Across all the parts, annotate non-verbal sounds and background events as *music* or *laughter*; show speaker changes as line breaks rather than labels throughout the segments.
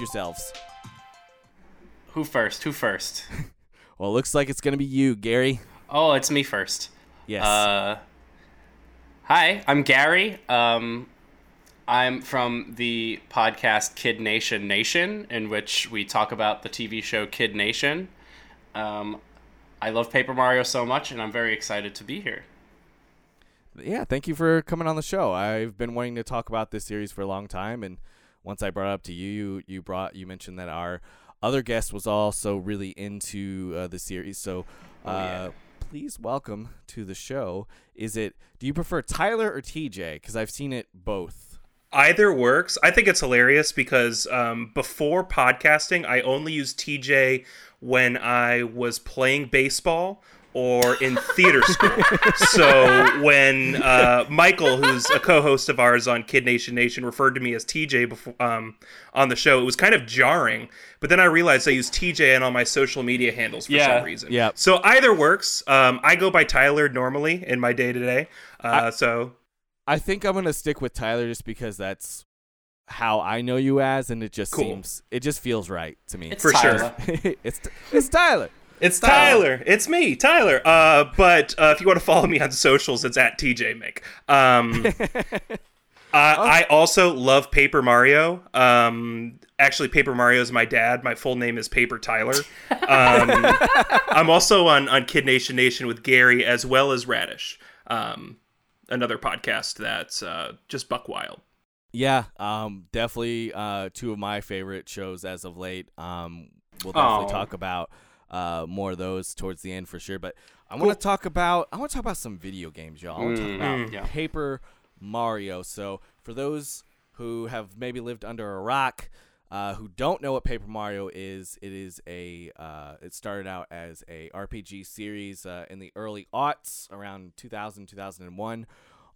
yourselves?
Who first? Who first? *laughs*
Well, it looks like it's going to be you, Gary.
Oh, it's me first.
Yes.
Uh, hi, I'm Gary. Um, I'm from the podcast Kid Nation Nation, in which we talk about the TV show Kid Nation. Um, I love Paper Mario so much, and I'm very excited to be here.
yeah, thank you for coming on the show. I've been wanting to talk about this series for a long time, and once I brought it up to you, you, you brought you mentioned that our other guest was also really into uh, the series. So, uh,
Oh, yeah.
please welcome to the show. Is it? Do you prefer Tyler or TJ? Because I've seen it both.
Either works. I think it's hilarious because um, before podcasting, I only used TJ when I was playing baseball or in theater school. so when uh, Michael, who's a co-host of ours on Kid Nation Nation, referred to me as TJ before um, on the show, it was kind of jarring. But then I realized I use TJ on all my social media handles for
Yeah.
some reason.
Yeah.
So either works. Um, I go by Tyler normally in my day to day. So
I think I'm gonna stick with Tyler just because that's how I know you as, and it just
Cool.
seems it just feels right to me.
It's
For sure. *laughs*
It's it's Tyler.
It's Tyler. It's me, Tyler. Uh, but uh, if you want to follow me on socials, it's at TJ Mick. Um, *laughs* uh, I also love Paper Mario. Um, actually, Paper Mario is my dad. My full name is Paper Tyler. Um, *laughs* I'm also on on Kid Nation Nation with Gary as well as Radish. Um, another podcast that's uh, just buck wild.
Yeah, um, definitely uh, two of my favorite shows as of late. Um, we'll definitely
Aw.
talk about uh, more of those towards the end for sure. But I want to talk about I want to talk about some video games, y'all. I want to talk about
Mm, yeah.
Paper Mario. So for those who have maybe lived under a rock, uh, who don't know what Paper Mario is, it is a uh, it started out as a RPG series uh, in the early aughts, around 2000 2001,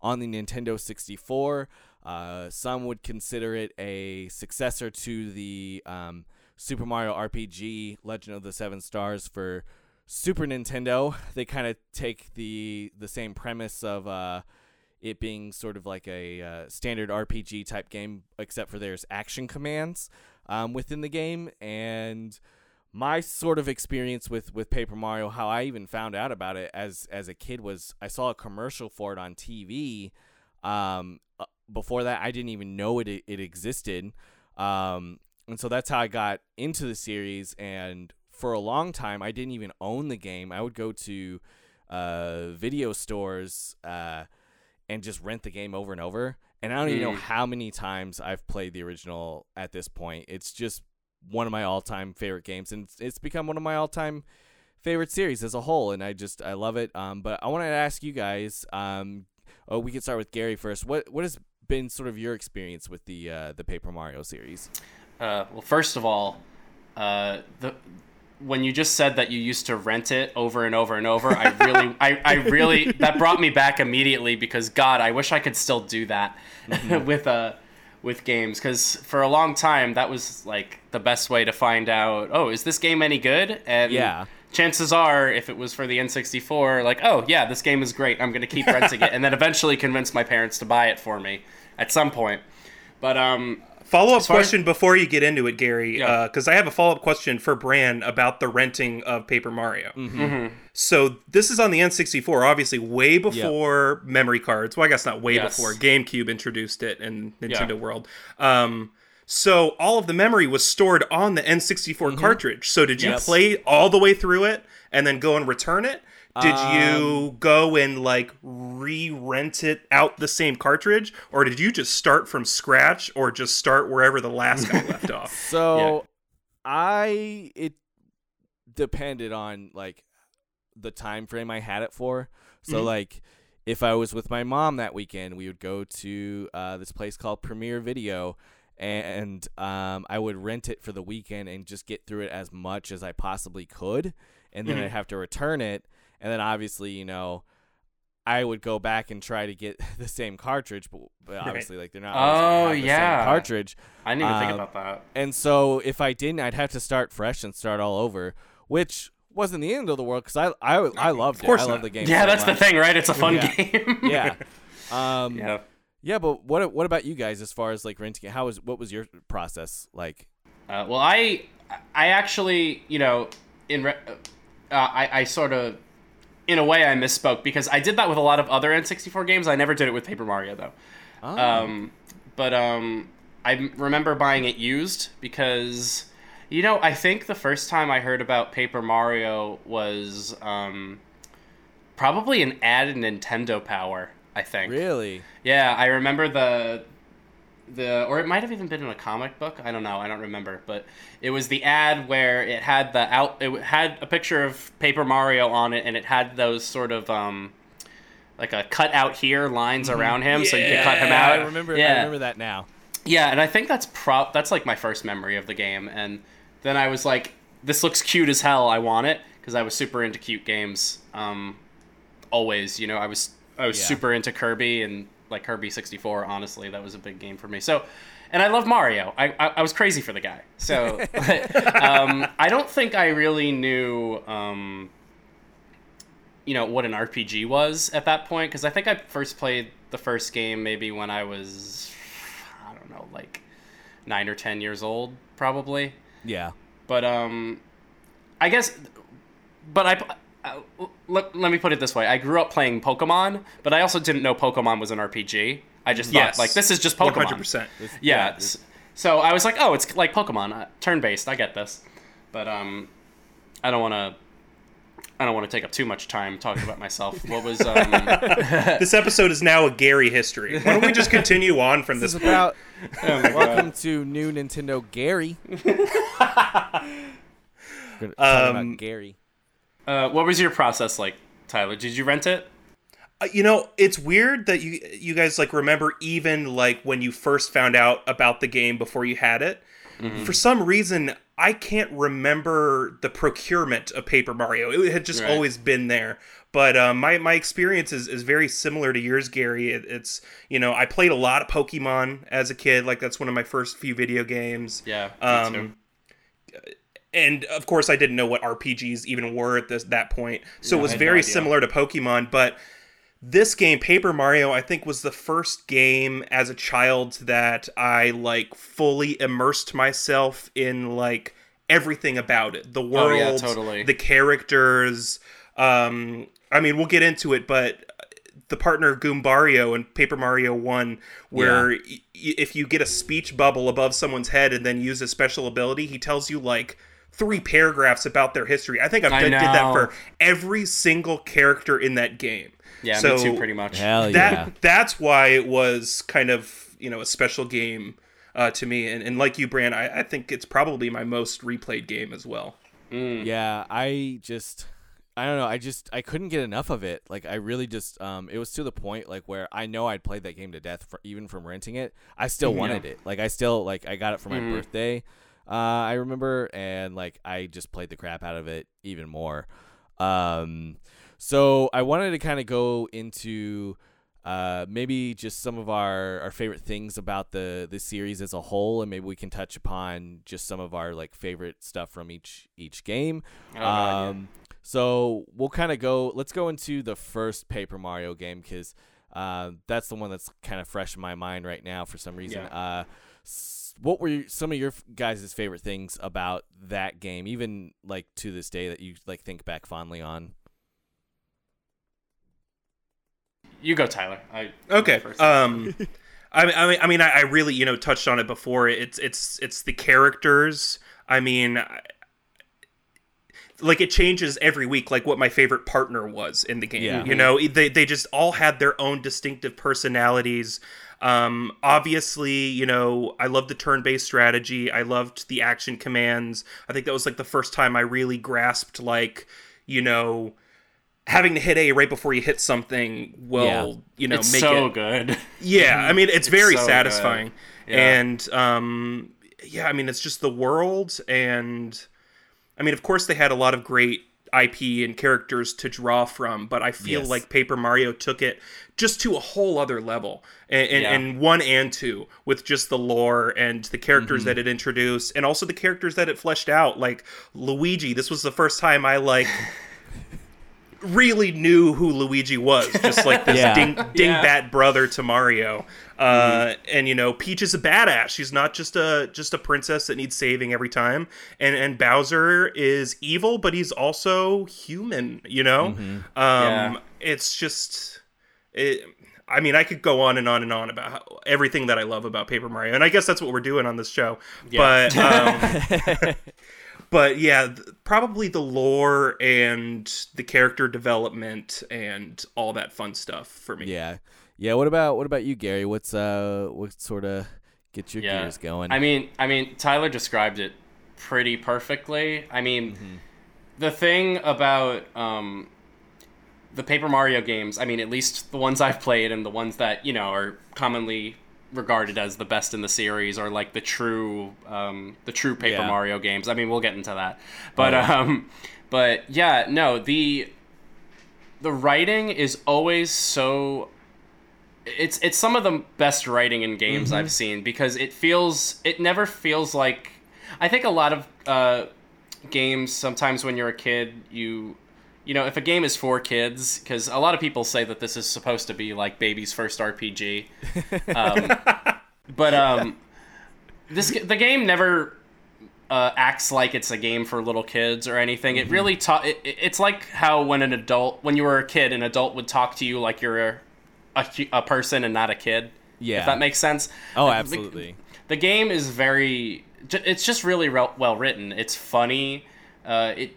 on the Nintendo 64. Uh, some would consider it a successor to the um, Super Mario RPG Legend of the Seven Stars for Super Nintendo. *laughs* They kind of take the the same premise of uh, it being sort of like a uh, standard RPG type game, except for there's action commands um, within the game. And my sort of experience with, with Paper Mario, how I even found out about it as as a kid was I saw a commercial for it on TV. Um, uh, before that, I didn't even know it it existed. Um, and so that's how I got into the series. And for a long time, I didn't even own the game. I would go to uh, video stores uh, and just rent the game over and over. And I don't even know
Mm.
how many times I've played the original at this point. It's just one of my all-time favorite games, and it's, it's become one of my all-time favorite series as a whole. And I just I love it. Um, but I wanted to ask you guys. Um, oh, we could start with Gary first. What what has been sort of your experience with the uh, the Paper Mario series?
Uh, well, first of all, uh, the when you just said that you used to rent it over and over and over, I really, *laughs* I, I really, that brought me back immediately because God, I wish I could still do that *laughs* with uh, with games because for a long time that was like the best way to find out. Oh, is this game any good? And
Yeah.
chances are, if it was for the N64, like, oh yeah, this game is great. I'm gonna keep renting it, and then eventually convince my parents to buy it for me at some point. But um,
Follow up
far as-
question before you get into it, Gary,
Yeah.
because I have a follow up question for Bran about the renting of Paper Mario.
Mm-hmm.
So this is on the N64, obviously way before memory cards. Well, I guess not way
Yes.
before GameCube introduced it in Nintendo
Yeah.
World. Um, so all of the memory was stored on the N64 cartridge. So did you
Mm-hmm. Yes.
play all the way through it and then go and return it? Did
Um,
you go and like re-rent it out the same cartridge, or did you just start from scratch, or just start wherever the last guy left *laughs* off?
So I it depended on like the time frame I had it for. So
Mhm.
like if I was with my mom that weekend, we would go to uh, this place called Premiere Video and um, I would rent it for the weekend and just get through it as much as I possibly could and then
Mhm.
I'd have to return it and then obviously, you know, I would go back and try to get *laughs* the same cartridge, but, but obviously, like they're not.
Oh,
always gonna have the same
yeah.
cartridge.
I didn't even think
Um,
about that.
And so if I didn't, I'd have to start fresh and start all over, which wasn't the end of the world because I I I loved
course
it. I love the game.
Yeah,
so
that's the thing, right? It's a fun
Yeah.
game. *laughs*
Yeah. *laughs* Um, yeah.
yeah.
but what what about you guys as far as like renting it? How was what was your process like?
Uh, well, I I actually, you know, in re- uh, I I sort of in a way I misspoke because I did that with a lot of other N64 games. I never did it with Paper Mario though.
Oh.
Um, but um, I remember buying it used because, you know, I think the first time I heard about Paper Mario was um, probably an ad in Nintendo Power. I think.
really?
Yeah, I remember the the or it might have even been in a comic book. I don't know. I don't remember, but it was the ad where it had the out it had a picture of Paper Mario on it and it had those sort of um like a cut out here lines around him so you could cut him out.
I remember.
Yeah.
I remember that now.
Yeah, and I think that's pro that's like my first memory of the game and then I was like this looks cute as hell. I want it because I was super into cute games. Um always, you know, I was I was
Yeah.
super into Kirby and like Kirby 64, honestly, that was a big game for me. So and I love Mario. I, I, I was crazy for the guy. So *laughs* *laughs* um, I don't think I really knew um, you know what an RPG was at that point because I think I first played the first game maybe when I was I don't know like nine or ten years old probably.
Yeah.
But um, I guess, but I. Uh, let, let me put it this way: I grew up playing Pokemon, but I also didn't know Pokemon was an RPG. I just thought
Yes.
like this is just Pokemon.
100%.
It's-
Yeah.
it's-
so I was like, oh, it's like Pokemon, uh, turn-based. I get this, but um, I don't want to. I don't want to take up too much time talking about myself. *laughs* What was um? *laughs*
This episode is now a Gary history. Why don't we just continue on from
This
this?
is about. *laughs*
oh
welcome
God.
to new Nintendo Gary. We're gonna talk
Um,
about Gary.
Uh, what was your process like, Tyler? Did you rent it?
Uh, you know, it's weird that you you guys like remember even like when you first found out about the game before you had it. For some reason, I can't remember the procurement of Paper Mario. It had just
Right.
always been there. But um, my my experience is, is very similar to yours, Gary. It, it's you know I played a lot of Pokemon as a kid. Like that's one of my first few video games.
Yeah. me
Um,
too.
And of course I didn't know what RPGs even were at this that point. So
Yeah,
it was
had no
very similar to Pokemon, but this game Paper Mario I think was the first game as a child that I like fully immersed myself in like everything about it. The world,
Oh, yeah, totally.
the characters um I mean, we'll get into it, but the partner Goombario in Paper Mario 1 where y- y- if you get a speech bubble above someone's head and then use a special ability, he tells you like three paragraphs about their history. I think I've
I
did, did that for every single character in that game.
Yeah,
so
me too, pretty much.
Hell
that
yeah.
that's why it was kind of, you know, a special game uh, to me. And, and like you, Bran, I, I think it's probably my most replayed game as well.
Yeah, I just I don't know, I just I couldn't get enough of it. Like I really just um it was to the point like where I know I'd played that game to death for even from renting it. I still wanted it. Like I still like I got it for my birthday. Uh I remember and like I just played the crap out of it even more. Um so I wanted to kind of go into uh, maybe just some of our, our favorite things about the, the series as a whole, and maybe we can touch upon just some of our like favorite stuff from each each game.
Oh, yeah.
um, so we'll kind of go. Let's go into the first Paper Mario game because uh, that's the one that's kind of fresh in my mind right now for some reason.
Yeah.
Uh, what were some of your f- guys' favorite things about that game, even like to this day that you like think back fondly on?
You go, Tyler. I
Okay.
first.
Um, *laughs* I mean, I mean, I mean, I, I really, you know, touched on it before. It's, it's, it's the characters. I mean, I- like it changes every week. Like what my favorite partner was in the game.
Yeah.
You know, they, they just all had their own distinctive personalities. Um, obviously, you know, I loved the turn-based strategy. I loved the action commands. I think that was like the first time I really grasped, like, you know, having to hit A right before you hit something will,
Yeah.
you know,
it's
make
so
it
good.
yeah, I mean it's *laughs* very
so
satisfying.
Yeah.
And um yeah, I mean it's just the world and I mean of course they had a lot of great IP and characters to draw from, but I feel
Yes.
like Paper Mario took it just to a whole other level, and, and,
Yeah.
and one and two with just the lore and the characters mm-hmm. that it introduced, and also the characters that it fleshed out. Like Luigi, this was the first time I like *laughs* really knew who Luigi was, just like this *laughs*
Yeah.
ding
Yeah.
dingbat brother to Mario. Uh, and you know, Peach is a badass. She's not just a just a princess that needs saving every time. And and Bowser is evil, but he's also human. You know, um,
Yeah.
it's just it. I mean, I could go on and on and on about how, everything that I love about Paper Mario, and I guess that's what we're doing on this show.
Yeah.
But *laughs* um, *laughs* but yeah, th- probably the lore and the character development and all that fun stuff for me.
Yeah, yeah. What about what about you, Gary? What's uh what sort of get your
Yeah.
gears going?
I mean, I mean, Tyler described it pretty perfectly. I mean, the thing about um, the Paper Mario games, I mean, at least the ones I've played and the ones that you know are commonly regarded as the best in the series, or like the true, um, the true Paper
Yeah.
Mario games. I mean, we'll get into that, but
yeah.
um, but yeah, no, the the writing is always so it's it's some of the best writing in games I've seen because it feels it never feels like I think a lot of uh, games sometimes when you're a kid you you know if a game is for kids because a lot of people say that this is supposed to be like baby's first RPG *laughs* um, but um this the game never uh, acts like it's a game for little kids or anything. It really ta- it- It's like how when an adult, when you were a kid, an adult would talk to you like you're a, a, a person and not a kid.
Yeah.
if that makes sense.
oh, absolutely.
The game is very. It's just really re- well written. It's funny. Uh, it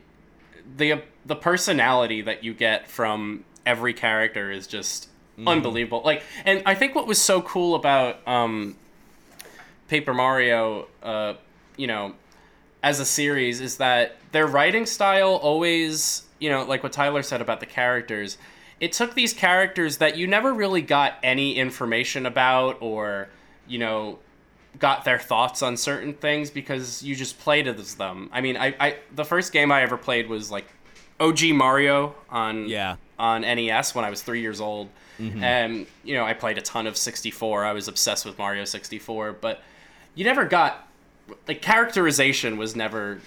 the the personality that you get from every character is just unbelievable. Like, and I think what was so cool about um, Paper Mario, uh, you know, as a series is that their writing style always, you know, like what Tyler said about the characters, it took these characters that you never really got any information about or, you know, got their thoughts on certain things because you just played as them. I mean, I, I the first game I ever played was like OG Mario on
Yeah.
on NES when I was three years old. Mm-hmm. And, you know, I played a ton of 64. I was obsessed with Mario 64, but you never got, like, characterization was never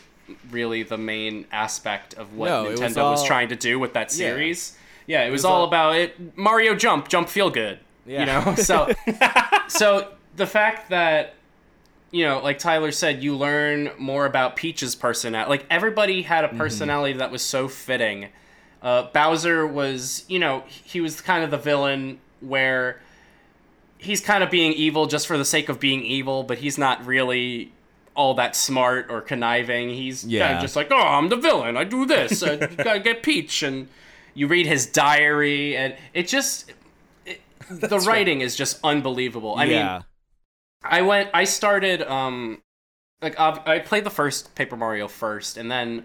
really the main aspect of what
No, it was
Nintendo was, trying to do with that series. Yeah, it was,
was
all about it. Mario jump, jump feel good.
Yeah.
You know, so *laughs* so the fact that you know, like Tyler said, you learn more about Peach's personality. Like everybody had a personality that was so fitting. Uh, Bowser was, you know, he was kind of the villain where he's kind of being evil just for the sake of being evil, but he's not really all that smart or conniving. He's kind
Yeah.
of just like, oh, I'm the villain. I do this. *laughs* I gotta get Peach, and you read his diary, and it just. It, *laughs* the writing is just unbelievable. I mean. I went. I started. Um, like I played the first Paper Mario first, and then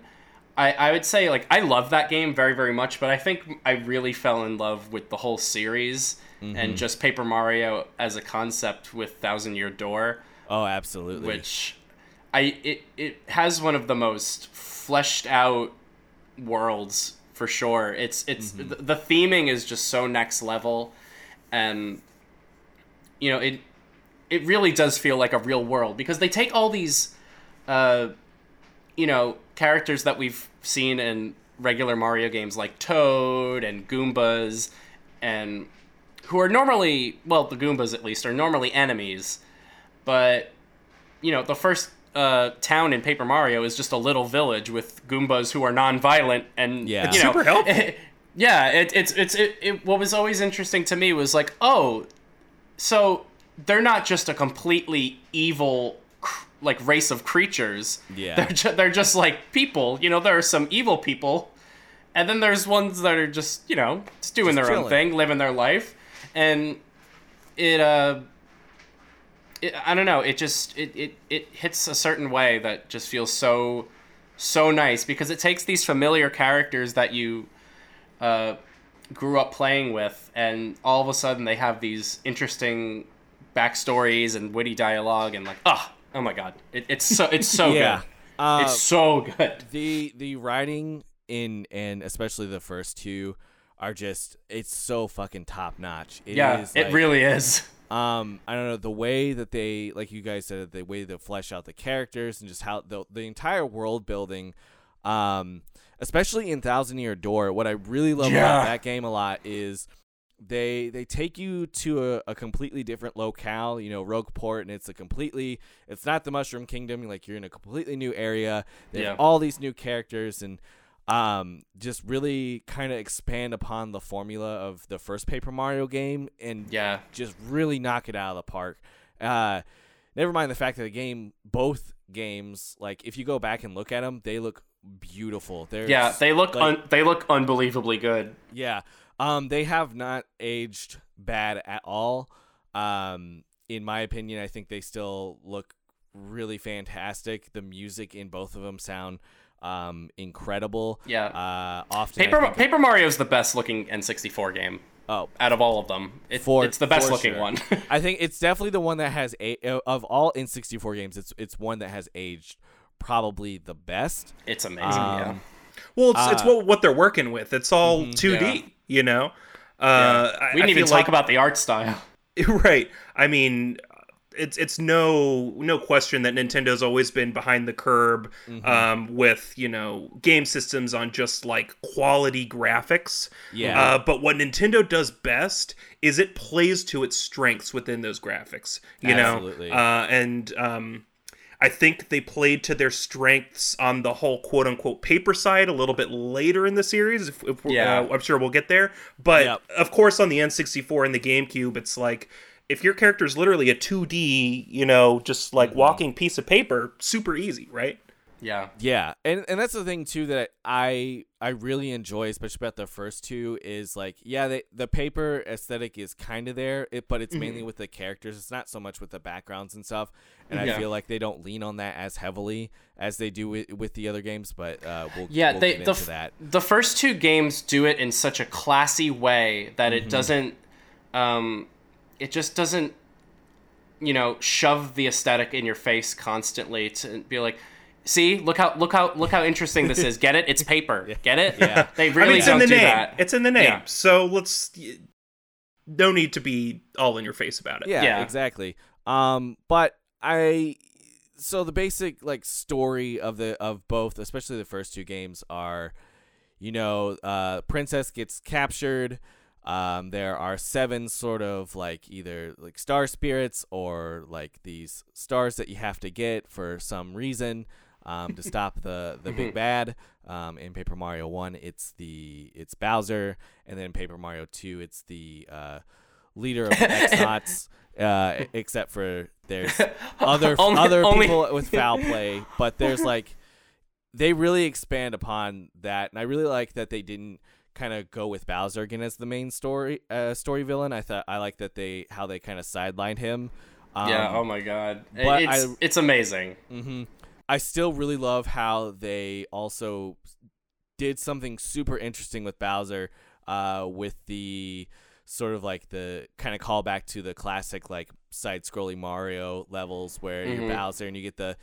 I I would say like I love that game very very much, but I think I really fell in love with the whole series and just Paper Mario as a concept with Thousand Year Door,
oh, absolutely.
which I it it has one of the most fleshed out worlds for sure. It's it's the, the theming is just so next level, and you know it it really does feel like a real world because they take all these, uh, you know, characters that we've seen in regular Mario games like Toad and Goombas, and who are normally well the Goombas at least are normally enemies, but you know the first uh, town in Paper Mario is just a little village with Goombas who are non-violent and
Yeah.
you know,
Super helpful. *laughs*
yeah, it, it's it's it, it. What was always interesting to me was like, oh, so they're not just a completely evil like race of creatures.
Yeah.
they're ju- they're just like people. You know, there are some evil people, and then there's ones that are just you know just doing
Just
their own thing, living their life, and it uh. It, I don't know. It just it, it it hits a certain way that just feels so so nice because it takes these familiar characters that you uh, grew up playing with, and all of a sudden they have these interesting backstories and witty dialogue, and like, oh, oh my god, it, it's so it's so *laughs*
Yeah.
good.
Uh,
it's so good.
the the writing in and especially the first two are just it's so fucking top notch. It
yeah,
is,
it
like,
really is.
Um i don't know the way that they like you guys said the way they flesh out the characters and just how the, the entire world building um especially in thousand year door what i really love
Yeah.
about that game a lot is they they take you to a, a completely different locale you know Rogueport and it's a completely it's not the mushroom kingdom like you're in a completely new area they have
Yeah.
all these new characters and um just really kind of expand upon the formula of the first paper mario game and
Yeah.
just really knock it out of the park. Uh, never mind the fact that the game, both games, like if you go back and look at them, they look beautiful. They're
Yeah, they look
like,
un- they look unbelievably good.
yeah. Um, they have not aged bad at all. Um, in my opinion, I think they still look really fantastic. The music in both of them sound um incredible.
Yeah.
Uh, often I
Paper
think-
Paper Mario's the best looking N64 game
oh
out of all of them. It,
For-
it's the best looking
sure.
one. *laughs*
I think it's definitely the one that has a of all N64 games. It's it's one that has aged probably the best.
it's amazing. yeah.
Um,
Well, it's, it's
Uh,
what what they're working with. It's all 2D,
yeah.
you know. Uh, I-
We didn't
I
even
feel
talk
like-
about the art style. *laughs*
right. I mean, it's it's no no question that Nintendo's always been behind the curb
Mm-hmm.
um, with you know game systems on just like quality graphics.
Yeah.
Uh, but what Nintendo does best is it plays to its strengths within those graphics. You
Absolutely.
know, uh, and um, I think they played to their strengths on the whole quote unquote paper side a little bit later in the series. If, if
Yeah.
uh, I'm sure we'll get there. But
Yep.
of course, on the N64 and the GameCube, it's like if your character is literally a 2D, you know, just like walking piece of paper, super easy, right?
Yeah.
Yeah, and and that's the thing too that I I really enjoy, especially about the first two, is like yeah, they, the paper aesthetic is kind of there, it, but it's mainly with the characters. It's not so much with the backgrounds and stuff. And I feel like they don't lean on that as heavily as they do with, with the other games. But uh, we'll
Yeah,
we'll
they
get
the,
into
f-
that.
the first two games do it in such a classy way that
Mm-hmm.
it doesn't um it just doesn't you know shove the aesthetic in your face constantly to be like see look how look how look how interesting this is get it it's paper *laughs* get it
Yeah. *laughs*
they
I
really
mean, it's
don't
in the
do
name.
that
It's in the name.
Yeah.
So let's. No need to be all in your face about it.
Yeah,
Yeah.
exactly. Um, but I so the basic like story of the of both, especially the first two games, are you know, uh, princess gets captured. Um, there are seven sort of like either like star spirits or like these stars that you have to get for some reason um, to *laughs* stop the the big *laughs* bad. Um, in Paper Mario One, it's the it's Bowser, and then in Paper Mario Two, it's the uh, leader of the X-Nauts. *laughs* Uh, except for there's other
Only-
other
only-
people with foul play, but there's like they really expand upon that, and I really like that they didn't kind of go with Bowser again as the main story uh, story villain. I thought I like that they how they kind of sidelined him. Um,
yeah oh my god
but
it's
I-
it's amazing
hmm I still really love how they also did something super interesting with Bowser, uh, with the sort of like the kind of callback to the classic like side scrolling Mario levels where you're
Mhm.
Bowser and you get the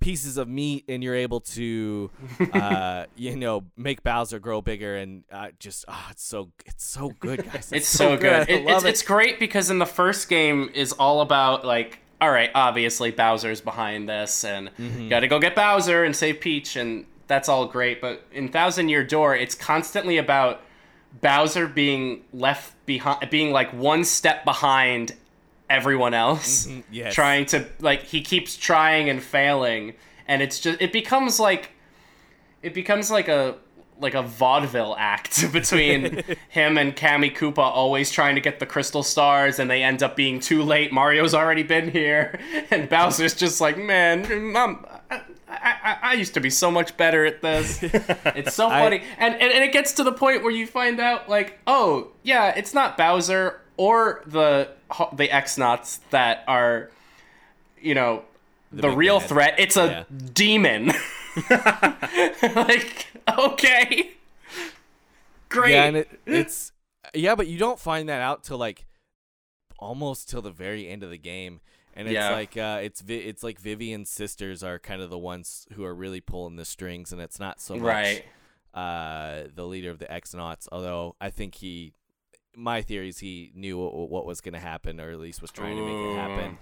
pieces of meat and you're able to *laughs* uh you know make Bowser grow bigger and uh, just ah it's so it's so good guys
it's so good.
I
It, it's,
it.
it's great because in the first game is all about like, all right, obviously Bowser's behind this, and
Mm-hmm.
you got to go get Bowser and save Peach, and that's all great. But in Thousand Year Door, it's constantly about Bowser being left behind, being like one step behind everyone else,
Mhm, yes.
trying to like he keeps trying and failing, and it's just it becomes like it becomes like a like a vaudeville act *laughs* between *laughs* him and Kammy Koopa always trying to get the crystal stars and they end up being too late. Mario's already been here *laughs* and Bowser's just like, "Man, Mom, I, I, I used to be so much better at this." It's so
I-
funny. and, and and it gets to the point where you find out like, "Oh, yeah, it's not Bowser or the the X-Nauts that are you know, the,
big
real
bad.
threat. It's a
Yeah.
demon. *laughs* like, okay. Great.
Yeah, and it, it's yeah, but you don't find that out till like almost till the very end of the game, and it's
Yeah.
like uh, it's Vi- it's like Vivian's sisters are kind of the ones who are really pulling the strings, and it's not so much
right.
uh, the leader of the X-Nauts. Although I think he, my theory is he knew what, what was going to happen, or at least was trying to make it happen.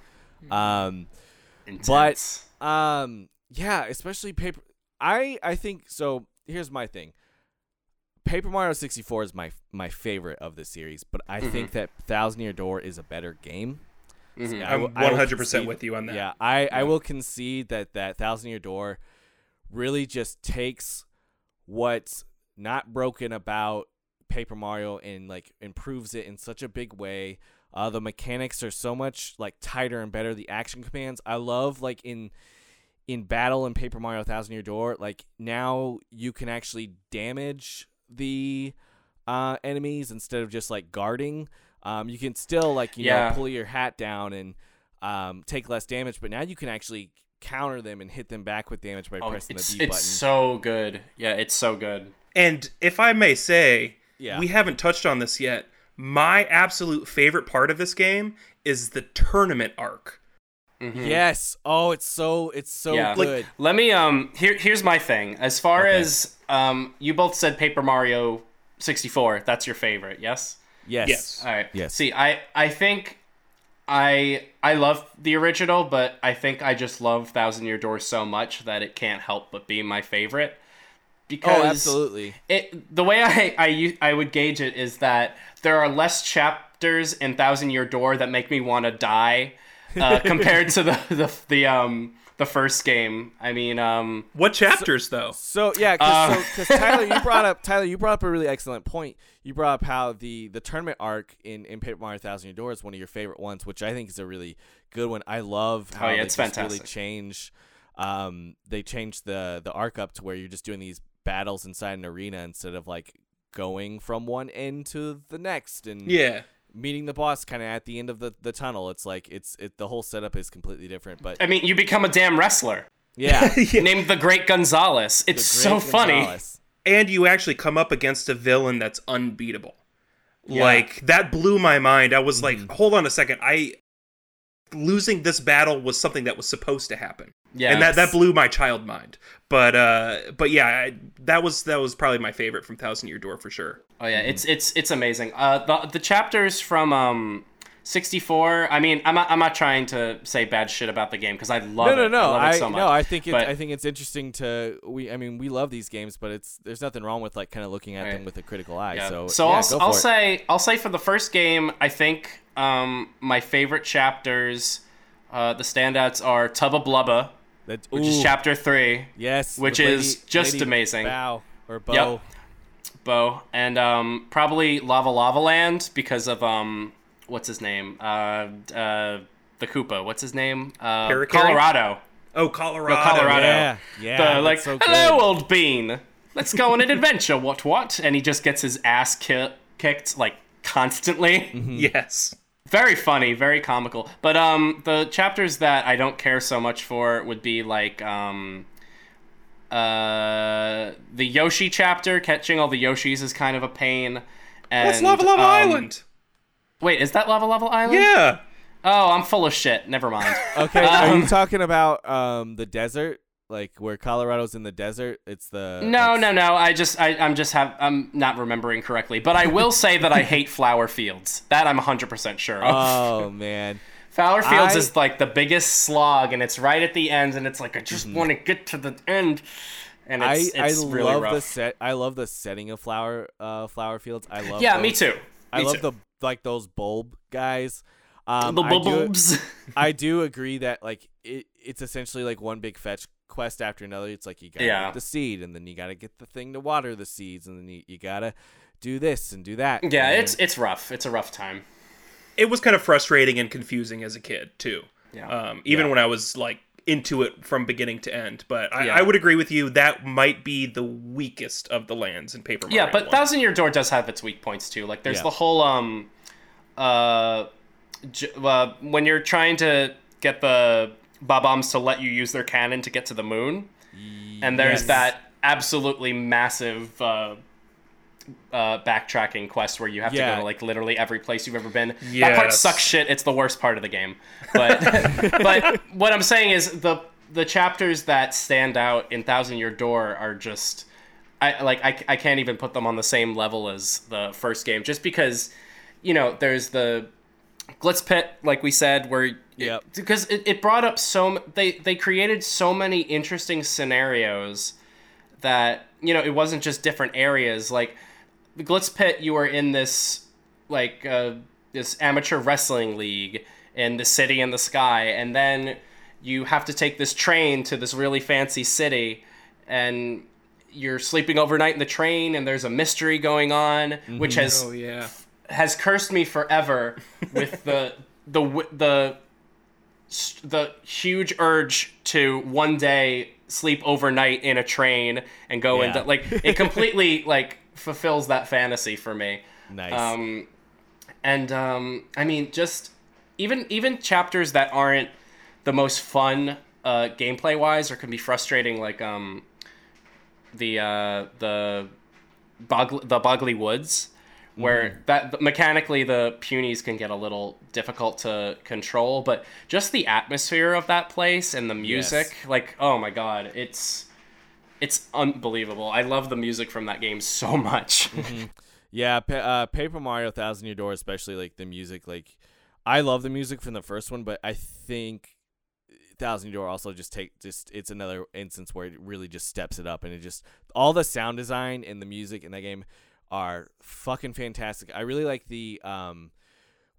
Um,
Intense.
um, yeah, especially paper. I I think so. Here's my thing. Paper Mario 64 is my my favorite of the series, but I think that Thousand Year Door is a better game.
Mhm.
I
I'm
will- I will
100% with you on that.
Yeah, I, I will concede that that Thousand Year Door really just takes what's not broken about Paper Mario and like improves it in such a big way. Uh, the mechanics are so much like tighter and better. The action commands I love like in in battle in Paper Mario Thousand Year Door. Like now you can actually damage the uh, enemies instead of just like guarding. Um, you can still like you
Yeah.
know pull your hat down and um, take less damage, but now you can actually counter them and hit them back with damage by
Oh,
pressing
it's
the B
it's
button.
so good. Yeah, it's so good.
And if I may say,
Yeah.
we haven't touched on this yet. My absolute favorite part of this game is the tournament arc.
Yes. Oh, it's so it's so
yeah.
good.
Let me um here here's my thing. As far
Okay.
as um you both said Paper Mario 64, that's your favorite, yes?
yes.
Yes.
All right.
Yes.
See, I I think I I love the original, but I think I just love Thousand Year Door so much that it can't help but be my favorite. Because
Oh, absolutely.
it the way I, I I would gauge it is that there are less chapters in Thousand Year Door that make me want to die uh, *laughs* compared to the, the the um the first game. I mean, um,
What chapters, though?
So yeah, because
Uh,
Tyler, you brought *laughs* up Tyler, you brought up a really excellent point. You brought up how the the tournament arc in in Paper Mario Thousand Year Door is one of your favorite ones, which I think is a really good one. I love how
Oh, yeah,
they
it's
just really
fantastic.
change. Um, they changed the the arc up to where you're just doing these battles inside an arena instead of like going from one end to the next and
Yeah.
meeting the boss kind of at the end of the, the tunnel. It's like it's it the whole setup is completely different, but
I mean, you become a damn wrestler
yeah, *laughs* *laughs*
named the Great Gonzales.
the
It's so
Great
funny.
And you actually come up against a villain that's unbeatable.
Yeah.
Like, that blew my mind. I was
Mm-hmm.
like, hold on a second. I. Losing this battle was something that was supposed to happen.
Yeah,
and that, that blew my child mind. But uh, but yeah, I, that was that was probably my favorite from Thousand Year Door for sure.
Oh yeah, it's it's it's amazing. Uh, the the chapters from um. 64 i mean i'm not, I'm not trying to say bad shit about the game because i love
no,
it
no, no.
i love
I,
it so much
no, I think it,
But-
I think it's interesting to we. I mean, we love these games, but it's there's nothing wrong with like kind of looking at them with a critical eye.
Yeah.
So,
so
yeah,
I'll,
go
I'll
it.
say I'll say for the first game, I think um, my favorite chapters, uh, the standouts are Tubba Blubba,
That-
which is chapter three,
yes,
which
with
is just
Lady
amazing.
Bow or Bow.
Yep. Bo, and um, probably Lava Lava Land because of um, what's his name? Uh, uh, the Koopa. What's his name? Uh,
Parakarry?
Colorado.
Oh, Colorado.
Colorado.
Yeah, yeah.
the like,
so
hello,
good.
old bean. Let's go on an adventure. What what? And he just gets his ass ki- kicked like constantly. *laughs*
Yes.
Very funny, very comical. But um, the chapters that I don't care so much for would be like um, uh, the Yoshi chapter. Catching all the Yoshis is kind of a pain. And,
That's Lava Lava
um,
Island.
Wait, is that Lava Lava Island?
Yeah.
Oh, I'm full of shit. Never mind. *laughs*
Okay, are
Um,
you talking about um the desert, like where Colorado's in the desert? It's the
No,
that's-
no, no. I just, I, I'm just have, I'm not remembering correctly. But I will say that I *laughs* hate flower fields. That I'm 100% sure of.
Oh *laughs* man,
flower fields
I-
is like the biggest slog, and it's right at the end, and it's like I just want to get to the end, and
I
it's,
I
it's really
love
rough.
the set. I love the setting of flower uh flower fields. I love.
yeah,
those.
me too.
I love
too.
the like those bulb guys. Um,
the
I do- *laughs* I do agree that like it, it's essentially like one big fetch quest after another. It's like you gotta
Yeah.
get the seed, and then you gotta get the thing to water the seeds, and then you, you gotta do this and do that.
yeah,
and-
it's it's rough. It's a rough time.
It was kind of frustrating and confusing as a kid too.
Yeah.
Um, even
Yeah.
when I was like into it from beginning to end. But I,
Yeah.
I would agree with you. That might be the weakest of the lands in Paper Mario.
yeah, but
1.
Thousand Year Door does have its weak points too. Like there's
Yeah.
the whole um, uh, j- uh, when you're trying to get the Bob-ombs to let you use their cannon to get to the moon. and there's
Yes.
that absolutely massive uh, uh, backtracking quest where you have to go to like literally every place you've ever been. That part sucks shit. It's the worst part of the game. But *laughs* but what I'm saying is the the chapters that stand out in Thousand Year Door are just I like I, I can't even put them on the same level as the first game just because you know there's the glitz pit like we said where
yeah,
because it, it brought up so they they created so many interesting scenarios that you know it wasn't just different areas. Like the glitz pit you were in this like uh, this amateur wrestling league in the city in the sky and then you have to take this train to this really fancy city and you're sleeping overnight in the train and there's a mystery going on which has
Oh yeah.
Has cursed me forever with *laughs* the the the the huge urge to one day sleep overnight in a train and go
Yeah.
into like it *laughs* completely like fulfills that fantasy for me.
Nice.
Um, and um, I mean, just even even chapters that aren't the most fun uh, gameplay wise or can be frustrating, like um, the uh, the Bog- the Boggly Woods, where that mechanically the punies can get a little difficult to control, but just the atmosphere of that place and the music, like oh my god, it's it's unbelievable. I love the music from that game so *laughs* much.
Yeah, pa- uh, Paper Mario Thousand Year Door, especially like the music. Like, I love the music from the first one, but I think Thousand Year Door also just take just it's another instance where it really just steps it up, and it just all the sound design and the music in that game are fucking fantastic. I really like the um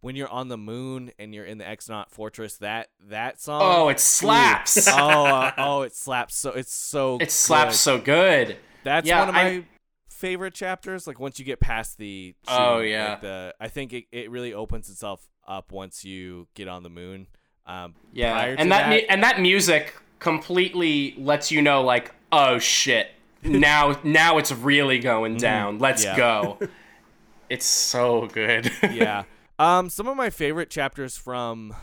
when you're on the moon and you're in the X-Naut Fortress. That that song.
oh, it slaps.
Oh, uh, *laughs* oh, it slaps. So it's so.
It slaps
good.
so good.
That's
Yeah,
one of my
I-
favorite chapters. Like once you get past the
Oh, yeah.
like, the I think it, it really opens itself up once you get on the moon. Um,
Yeah, and that,
that,
mu- and that music completely lets you know, like, oh shit, now now it's really going down. Let's
Mm-hmm. Yeah.
go. *laughs* It's so good. *laughs*
yeah. Um, some of my favorite chapters from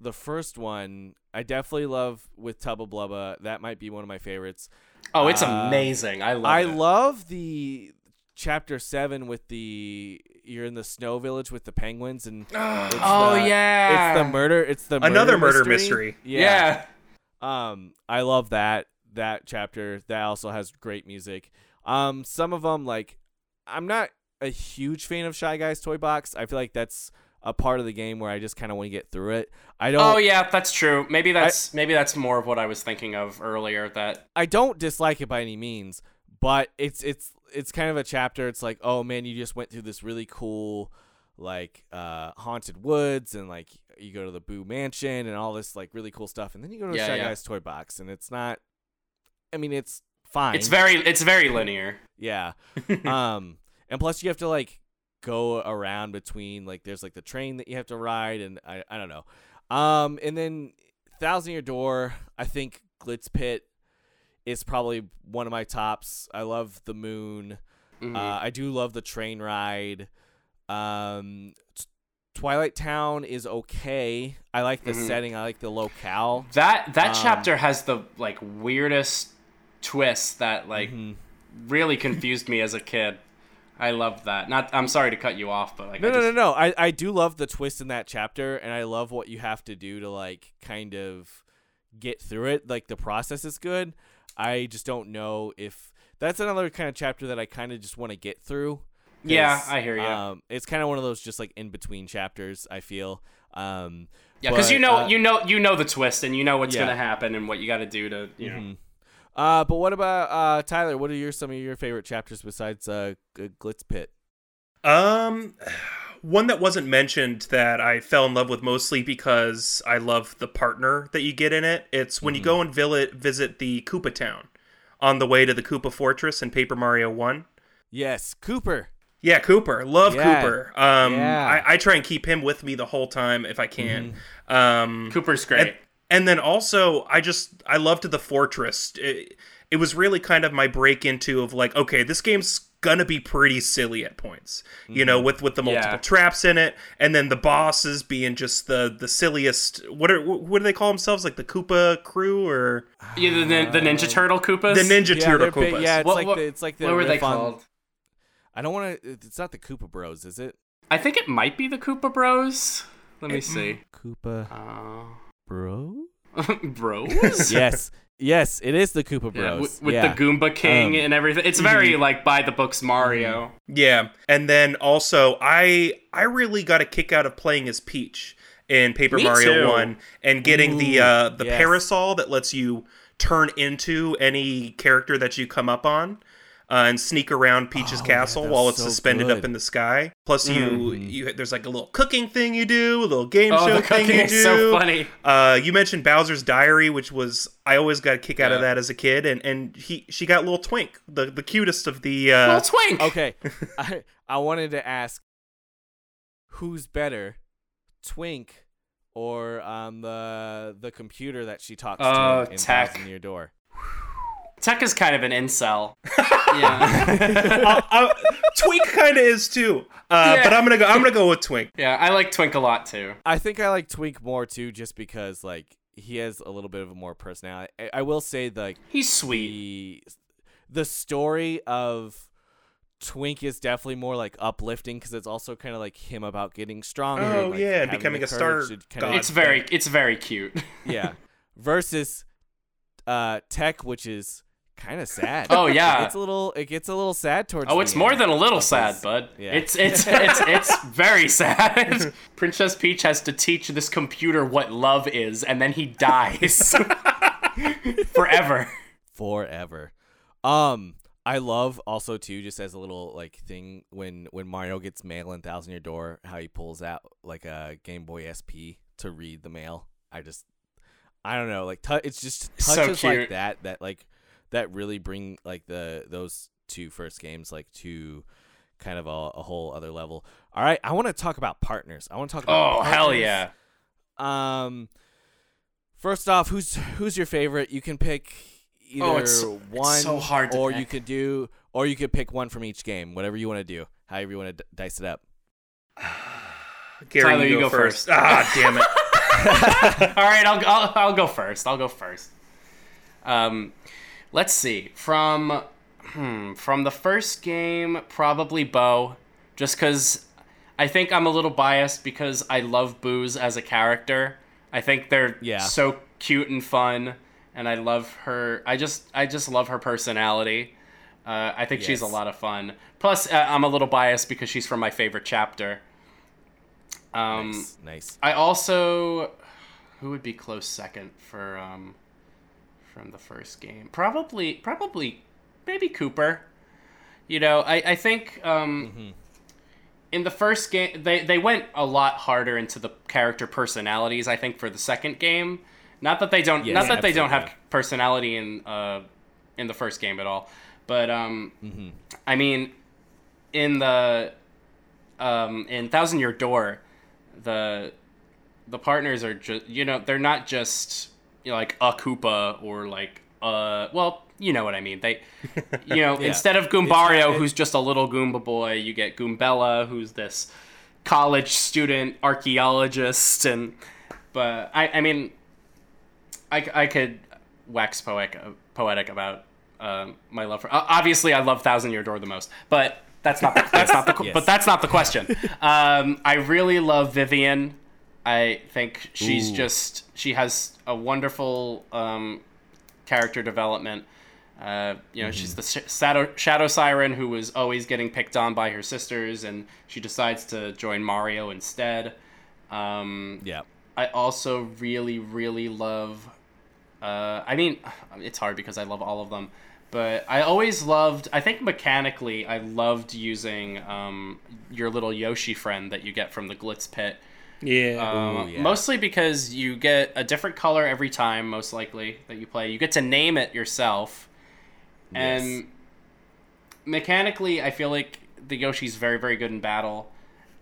the first one, I definitely love with Tubba Blubba. That might be one of my favorites.
oh, it's
Uh,
amazing. I love
I
it.
love the chapter seven with the you're in the snow village with the penguins and *gasps* it's
oh
the-
yeah,
it's the murder it's the
Another
murder
murder mystery.
Yeah.
yeah.
Um, I love that that chapter. That also has great music. Um, some of them like I'm not a huge fan of Shy Guys Toy Box. I feel like that's a part of the game where I just kind of want to get through it. I don't.
Oh yeah, that's true. Maybe that's maybe that's more of what I was thinking of earlier. That
I don't dislike it by any means, but it's it's it's kind of a chapter. It's like, oh man, you just went through this really cool, like uh, haunted woods, and like you go to the Boo Mansion and all this like really cool stuff, and then you go to
Yeah,
Shy
yeah.
Guys Toy Box, and it's not. I mean, it's fine.
it's very it's very linear.
Yeah. *laughs* um, and plus you have to like go around between like there's like the train that you have to ride, and I I don't know. Um, and then Thousand Year Door, I think Glitz Pit is probably one of my tops. I love the moon.
Mhm.
Uh, I do love the train ride. Um, T- Twilight Town is okay. I like the
Mhm.
setting. I like the locale.
that that
um,
chapter has the like weirdest twist that like
Mhm.
really confused me as a kid. I love that. Not I'm sorry to cut you off, but like
No,
I
no,
just,
no, no. I, I do love the twist in that chapter, and I love what you have to do to like kind of get through it. Like the process is good. I just don't know if that's another kind of chapter that I kind of just want to get through.
Yeah, I hear you.
Um, it's kind of one of those just like in between chapters. I feel. Um,
Yeah, because you know
uh,
you know you know the twist and you know what's
Yeah.
gonna happen and what you got to do to you know.
Uh, but what about uh Tyler? What are your some of your favorite chapters besides uh G- Glitz Pit?
Um, *sighs* one that wasn't mentioned that I fell in love with mostly because I love the partner that you get in it. It's when you go and visit visit the Koopa Town on the way to the Koopa Fortress in Paper Mario One.
Yes, Kooper.
Yeah, Kooper. Love
Yeah.
Kooper. Um,
Yeah.
I, I try and keep him with me the whole time if I can. Um,
Kooper's great.
and, and then also, I just I loved the fortress. It, it was really kind of my break into of like, okay, this game's gonna be pretty silly at points. You know, with with the multiple
Yeah.
traps in it, and then the bosses being just the the silliest. What are what do they call themselves? Like the Koopa crew or
yeah, the, the, the Ninja Turtle Koopas.
the Ninja
Yeah,
Turtle
they're big-
Koopas?
yeah, it's
What-
like
what-
the, it's like the
what were they
riff on-
called?
I don't want to. It's not the Koopa Bros, is it?
I think it might be the Koopa Bros. Let me see.
Koopa
Uh,
Bro?
bros? *laughs* *laughs*
yes, Yes, it is the Koopa
Yeah,
Bros.
with, with
yeah.
the Goomba King
Um,
and everything. It's *laughs* very like by the books Mario.
Yeah, and then also I I really got a kick out of playing as Peach in Paper
Me
Mario
too.
One and getting the uh, the
yes.
parasol that lets you turn into any character that you come up on. Uh, and sneak around Peach's
Oh,
castle
man,
while it's
so
suspended up in the sky. Plus, you
Mhm.
you there's like a little cooking thing you do, a little game
Oh,
show
the
thing
cooking
you
is
do.
so funny.
Uh, you mentioned Bowser's Diary, which was I always got a kick out of that as a kid, and and he she got little Twink, the the cutest of the. Uh,
Little twink.
Okay, *laughs* I I wanted to ask, who's better, Twink, or um the the computer that she talks
Oh,
to in
Tech.
Thousand Year Door?
Tech is kind of an incel. *laughs* yeah. *laughs*
uh, Twink kind of is too, uh,
Yeah.
but I'm gonna go. I'm gonna go with Twink.
yeah, I like Twink a lot too.
I think I like Twink more too, just because like he has a little bit of a more personality. I, I will say like
He's sweet.
the the story of Twink is definitely more like uplifting because it's also kind of like him about getting stronger.
Oh,
and, like,
yeah, and becoming a star
kinda-
god.
It's very it's very cute.
yeah. *laughs* Versus uh Tech, which is kind of sad.
Oh, yeah.
it gets a little it gets a little sad towards.
Oh, it's more
end
than a little sad, bud.
yeah.
It's it's it's it's very sad. *laughs* Princess Peach has to teach this computer what love is, and then he dies *laughs* forever.
forever. Um, I love also too, just as a little like thing when when Mario gets mail in Thousand Year Door, how he pulls out like a Game Boy SP to read the mail. I just, I don't know, like tu- it's just
So
touches like that that like that really bring like the those two first games like to kind of a, a whole other level. All right, I want to talk about partners. I want to talk about
Oh hell yeah!
Um, first off, who's who's your favorite? You can pick either
Oh, it's- it's
one,
so hard to
or you could do, or you could pick one from each game. Whatever you want to do, however you want to d- dice it up. *sighs*
Gary,
Tyler,
you,
you
go,
go
first.
first.
Ah, damn it. *laughs* *laughs*
All right, I'll, I'll I'll go first. I'll go first. Um, let's see from hmm, from the first game, probably Bow, just because I think I'm a little biased because I love Boos as a character. I think they're
Yeah.
so cute and fun, and I love her. I just I just love her personality. Uh, I think she's a lot of fun. Plus, uh, I'm a little biased because she's from my favorite chapter. Um,
nice, nice.
I also who would be close second for um from the first game? Probably probably maybe Kooper. You know, I I think um
Mm-hmm.
in the first game they they went a lot harder into the character personalities I think for the second game. Not that they don't
Yes,
not that they don't have personality in uh in the first game at all. But um
Mm-hmm.
I mean in the um in Thousand Year Door the the partners are just you know they're not just you know, like a Koopa or like uh well you know what I mean they *laughs* you know
Yeah.
instead of Goombario who's just a little Goomba boy you get Goombella who's this college student archaeologist and but I I mean I, I could wax poetic poetic about um, my love for. o- Obviously, I love Thousand Year Door the most, but that's not the, that's not the *laughs*
Yes.
but that's not the question. *laughs* Um, I really love Vivian. I think she's
Ooh.
just she has a wonderful um, character development. Uh, you know, she's the shadow shadow siren who was always getting picked on by her sisters, and she decides to join Mario instead. Um,
Yeah.
I also really, really love. Uh, I mean, it's hard because I love all of them, but I always loved. I think mechanically, I loved using um, your little Yoshi friend that you get from the Glitz Pit.
Yeah.
Um,
Ooh, yeah.
Mostly because you get a different color every time, most likely that you play. You get to name it yourself, and mechanically, I feel like the Yoshi's very, very good in battle.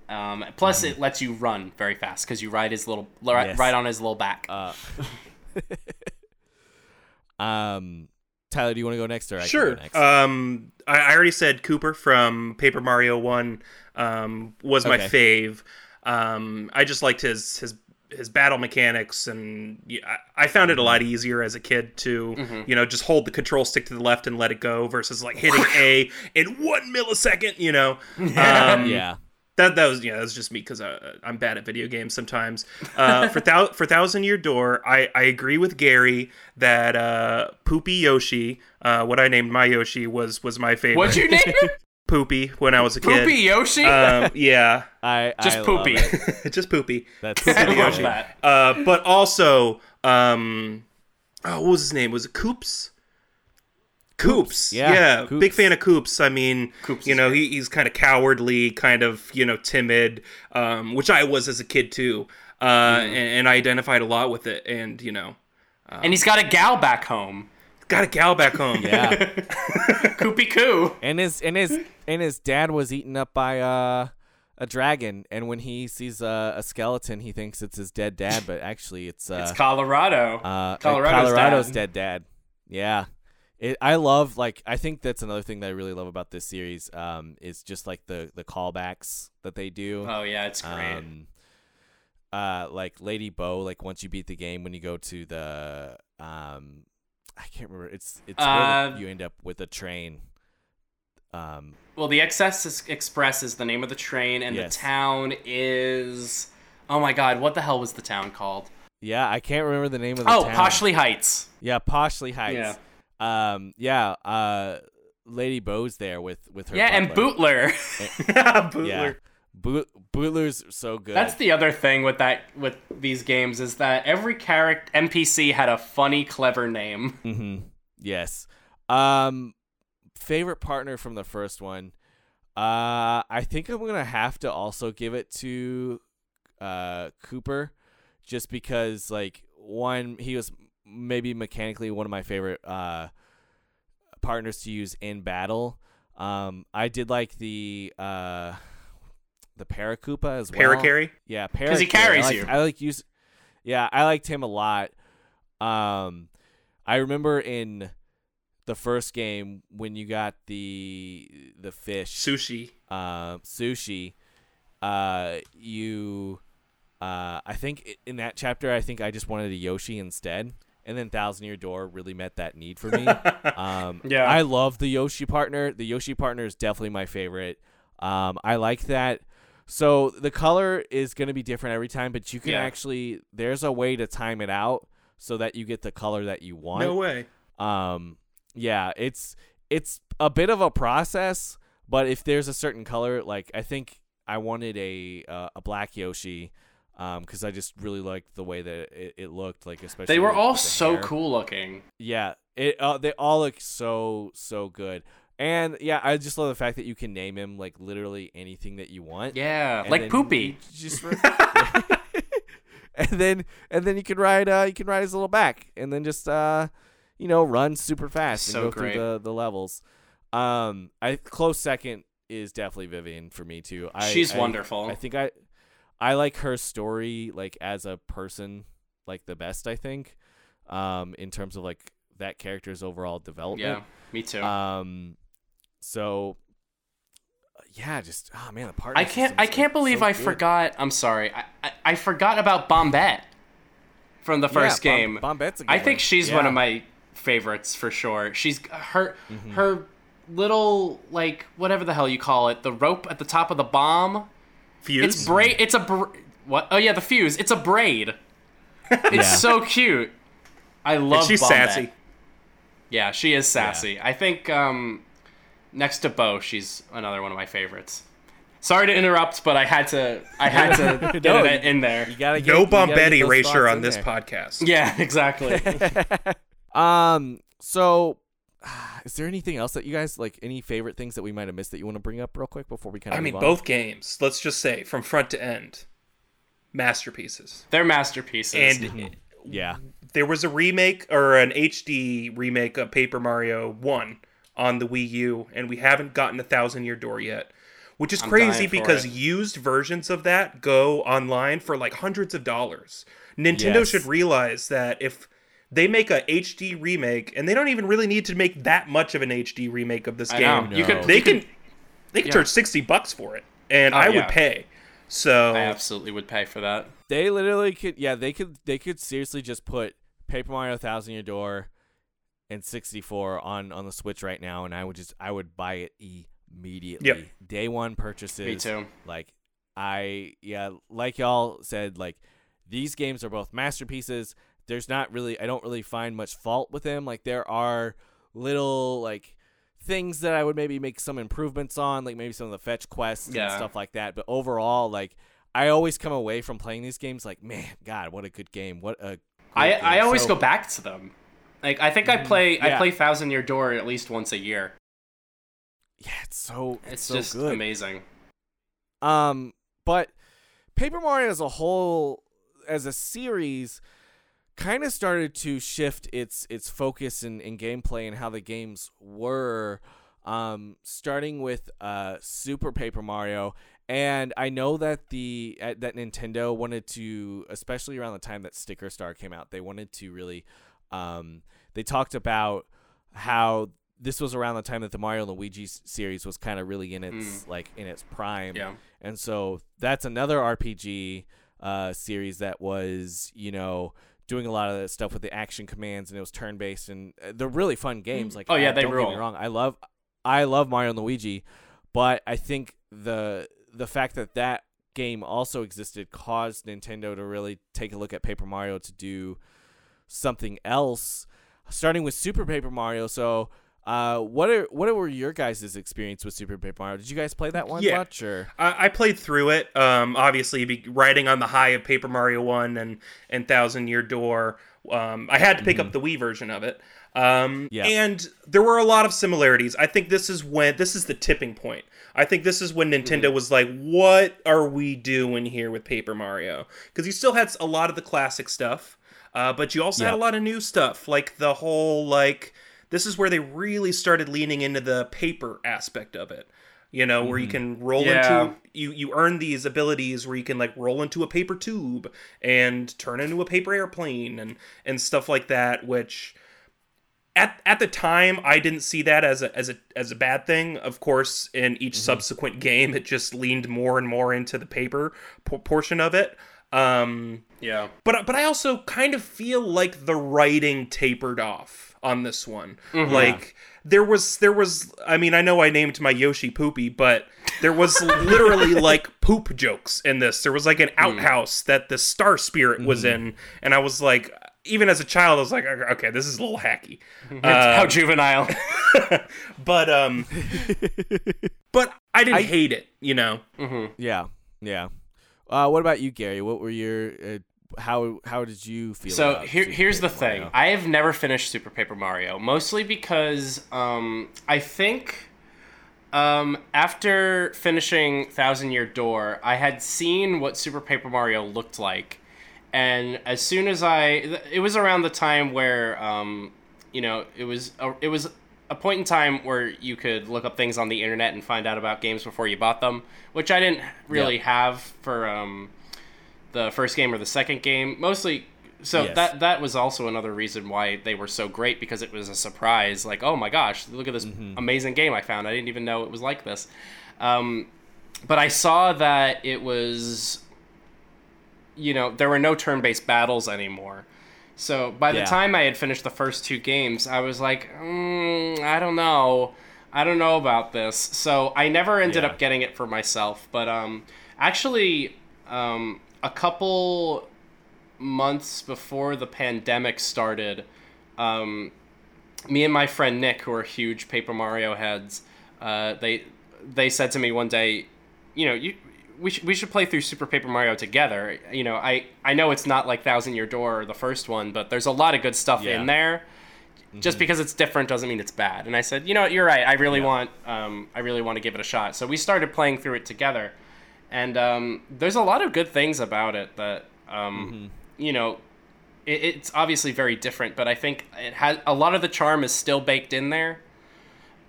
Um, plus, it lets you run very fast because you ride his little ri-
Mm-hmm. Yes.
ride on his little back.
Uh, *laughs* um, Tyler, do you want to go next or I can
Sure.
go next?
Um, I, I already said Kooper from Paper Mario One um, was my fave. Um, I just liked his his his battle mechanics, and I, I found it a lot easier as a kid to you know just hold the control stick to the left and let it go versus like hitting *laughs* A in one millisecond. You know. *laughs* Um,
yeah.
that that was yeah, that's just me because I'm bad at video games sometimes. Uh, for thou- *laughs* for Thousand Year Door, I I agree with Gary that uh, Poopy Yoshi, uh, what I named my Yoshi was was my favorite.
What'd you name him?
Poopy when I was a kid.
Poopy Yoshi?
Um, yeah, *laughs*
I
Just
I love
poopy.
it. *laughs*
just Poopy.
That's
I love
Yoshi.
that.
Uh, but also, um, oh, what was his name? Was it Koops? Koops,
Yeah,
yeah,
Koops.
big fan of Koops. I mean,
Koops
you know, he, he's kind of cowardly, kind of you know timid, um, which I was as a kid too, uh,
Mm-hmm.
and, and I identified a lot with it. And you know,
and he's got a gal back home.
Got a gal back home.
yeah. *laughs*
Koopie Koo.
and his and his and his dad was eaten up by uh, a dragon, and when he sees uh, a skeleton, he thinks it's his dead dad, but actually it's uh,
It's Kolorado.
uh,
Kolorado's
Kolorado's
dad.
dead dad. Yeah. It, I love like I think that's another thing that I really love about this series um, is just like the the callbacks that they do.
Oh yeah, it's great.
Um, uh, like Lady Bow, like once you beat the game, when you go to the um, I can't remember. It's it's where
Uh,
you end up with a train. Um,
well, the Excess Express is the name of the train, and
Yes.
the town is. Oh my God, what the hell was the town called?
yeah, I can't remember the name of the
Oh,
town.
Poshley Heights.
Yeah, Poshley Heights. Yeah. Um, yeah. Uh, Lady Bow's there with with her.
Yeah, and
butler.
Bootler. *laughs*
Bootler.
Yeah, Boot, Bootler's so good.
That's the other thing with that with these games is that every character NPC had a funny, clever name. *laughs*
hmm Yes. Um, favorite partner from the first one. Uh, I think I'm gonna have to also give it to uh Kooper, just because like one he was maybe mechanically one of my favorite uh partners to use in battle. Um, I did like the uh the Paracoopa as well.
Parakarry.
Yeah,
'Cause he carries
I like,
you.
I like use. Yeah, I liked him a lot. Um, I remember in the first game when you got the the fish
Sushie.
uh, sushi, uh, you, uh, I think in that chapter, I think I just wanted a Yoshi instead, and then Thousand Year Door really met that need for me. *laughs* um,
Yeah.
I love the Yoshi partner. The Yoshi partner is definitely my favorite. Um, I like that. So the color is going to be different every time, but you can
Yeah.
actually there's a way to time it out so that you get the color that you want
No way.
um yeah it's it's a bit of a process but if there's a certain color like i think i wanted a uh, a black yoshi um because i just really liked the way that it, it looked like especially
They were all so
hair.
cool looking.
yeah it uh, they all look so so good and yeah i just love the fact that you can name him like literally anything that you want
Yeah,
And
like Poopy.
just *laughs* and then and then you can ride uh you can ride his little back and then just uh you know run super fast
So
and go
great.
through the the levels um i close second is definitely vivian for me too I,
She's
I-
wonderful.
i think i i like her story like as a person like the best i think um in terms of like that character's overall development
yeah, me too.
um so uh, yeah just oh man the part
I can't. I can't believe I forgot. I'm sorry. I, I, I forgot about Bombette from the first game.
Bombette's a good
I think she's
Yeah.
one of my favorites for sure. She's her
Mm-hmm.
her little like whatever the hell you call it, the rope at the top of the bomb.
Fuse.
It's braid. It's a br- what? Oh yeah, the fuse. It's a braid. *laughs* It's
Yeah.
so cute. I love.
And she's
Bombette.
sassy.
Yeah, she is sassy. I think um, next to Bow, she's another one of my favorites. Sorry to interrupt, but I had to. I had to *laughs* get
No,
it in there.
You gotta get,
No
you gotta Bombette
erasure on this
there.
podcast.
Yeah, exactly. *laughs*
Um. So, *sighs* is there anything else that you guys like? Any favorite things that we might have missed that you want to bring up real quick before we kind of?
I mean, both games. Let's just say from front to end, masterpieces.
They're masterpieces.
And
Yeah.
there was a remake or an HD remake of Paper Mario One on the Wii U, and we haven't gotten a Thousand Year Door yet, which is
I'm
crazy because
it.
used versions of that go online for like hundreds of dollars. Nintendo
Yes.
should realize that if they make a HD remake, and they don't even really need to make that much of an HD remake of this
I
game,
know. You
No.
could.
they
you could-
can they can
yeah.
charge sixty bucks for it, and
Oh,
I
yeah.
would pay. So
I absolutely would pay for that.
They literally could. Yeah, they could. They could seriously just put Paper Mario Thousand Year Door and 64 on on the Switch right now, and I would just I would buy it immediately.
Yep.
Day one purchases.
Me too.
Like I yeah, like y'all said, like these games are both masterpieces. There's not really I don't really find much fault with them. Like there are little like things that I would maybe make some improvements on, like maybe some of the fetch quests and stuff like that. But overall, like I always come away from playing these games like, man, God, what a good game! What a
I,
great
I
game."
always
So-
go back to them. Like I think I play I play Thousand Year Door at least once a year.
Yeah, it's so
It's
so
just
good.
amazing.
Um, but Paper Mario as a whole, as a series, kind of started to shift its its focus in, in gameplay and how the games were. Um, starting with uh Super Paper Mario, and I know that the uh, that Nintendo wanted to, especially around the time that Sticker Star came out, they wanted to really, um, they talked about how this was around the time that the Mario and Luigi series was kind of really in its like in its prime.
Yeah.
And so that's another RPG uh, series that was, you know, doing a lot of the stuff with the action commands, and it was turn based, and uh, they're really fun games. Like,
Oh, yeah,
uh,
they
don't get me wrong, I love, I love Mario and Luigi, but I think the the fact that that game also existed caused Nintendo to really take a look at Paper Mario to do something else, starting with Super Paper Mario. So. Uh, what are what were your guys' experience with Super Paper Mario? Did you guys play that one
Yeah.
much or?
I, I played through it. Um, obviously, be, riding on the high of Paper Mario One and and Thousand Year Door. Um, I had to pick up the Wii version of it. Um,
Yeah.
and there were a lot of similarities. I think this is when this is the tipping point. I think this is when Nintendo was like, "What are we doing here with Paper Mario?" Because you still had a lot of the classic stuff, uh, but you also had a lot of new stuff, like the whole like. This is where they really started leaning into the paper aspect of it. You know, where you can roll
Yeah.
into you you earn these abilities where you can like roll into a paper tube and turn into a paper airplane and and stuff like that which at at the time I didn't see that as a as a as a bad thing. Of course, in each subsequent game it just leaned more and more into the paper por- portion of it. Um
Yeah.
but but I also kind of feel like the writing tapered off on this one. Mm-hmm. Like there was there was I mean I know I named my Yoshi Poopy, but there was *laughs* literally like poop jokes in this. There was like an mm. outhouse that the Star Spirit was mm-hmm. in, and I was like. Even as a child, I was like, "Okay, this is a little hacky." *laughs*
How um, juvenile. *laughs*
But um, but I didn't hate it, you know. Mm-hmm.
Yeah, yeah. Uh, what about you, Gary? What were your uh, how how did you feel?
So
about
here,
Super
here's the thing.
Mario?
I have never finished Super Paper Mario, mostly because um, I think um, after finishing Thousand Year Door, I had seen what Super Paper Mario looked like, and as soon as I, it was around the time where um, you know it was it was a point in time where you could look up things on the internet and find out about games before you bought them, which I didn't really
Yeah.
have for um, the first game or the second game. Mostly, so
Yes.
that that was also another reason why they were so great because it was a surprise. Like, oh my gosh, look at this
Mm-hmm.
amazing game I found! I didn't even know it was like this. Um, but I saw that it was, you know, there were no turn-based battles anymore. So by the
Yeah.
time I had finished the first two games, I was like, mm, I don't know. I don't know about this. So I never ended
Yeah.
up getting it for myself. But um, actually, um, a couple months before the pandemic started, um, me and my friend Nick, who are huge Paper Mario heads, uh, they they said to me one day, you know, you we should we should play through Super Paper Mario together. You know, I I know it's not like Thousand Year Door or the first one, but there's a lot of good stuff
Yeah.
in there. Just because it's different doesn't mean it's bad. And I said, you know, what, you're right. I really
Yeah.
want um, I really want to give it a shot. So we started playing through it together, and um, there's a lot of good things about it that um, you know it, it's obviously very different, but I think it has a lot of the charm is still baked in there.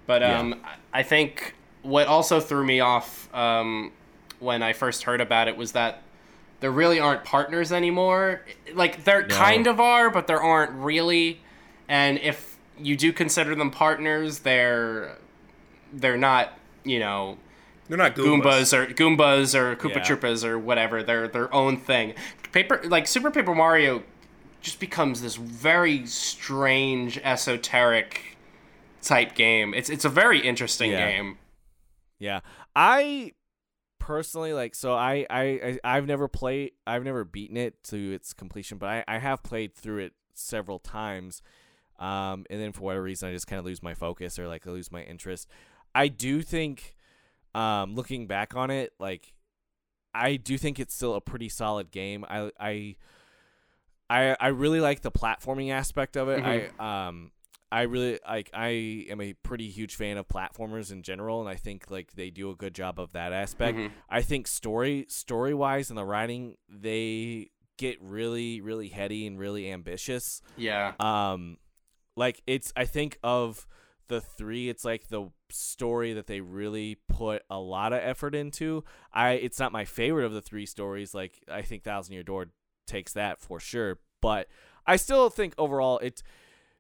But um, I I think what also threw me off um, when I first heard about it was that there really aren't partners anymore. Like there
No.
kind of are, but there aren't really. And if you do consider them partners, they're they're not, you know,
They're not
Goombas or Goombas or Koopa
Yeah.
Troopas or whatever. They're their own thing. Paper like Super Paper Mario just becomes this very strange, esoteric type game. It's it's a very interesting
Yeah.
game.
Yeah. I personally like so I, I I I've never played I've never beaten it to its completion, but I I have played through it several times. Um, and then for whatever reason, I just kind of lose my focus or like I lose my interest. I do think, um, looking back on it, like I do think it's still a pretty solid game. I I I I really like the platforming aspect of it. I um I really like I am a pretty huge fan of platformers in general and I think like they do a good job of that aspect.
Mhm.
I think story story wise and the writing they get really really heady and really ambitious.
Yeah.
Um like it's I think of the three it's like the story that they really put a lot of effort into. I it's not my favorite of the three stories like I think Thousand Year Door takes that for sure, but I still think overall it's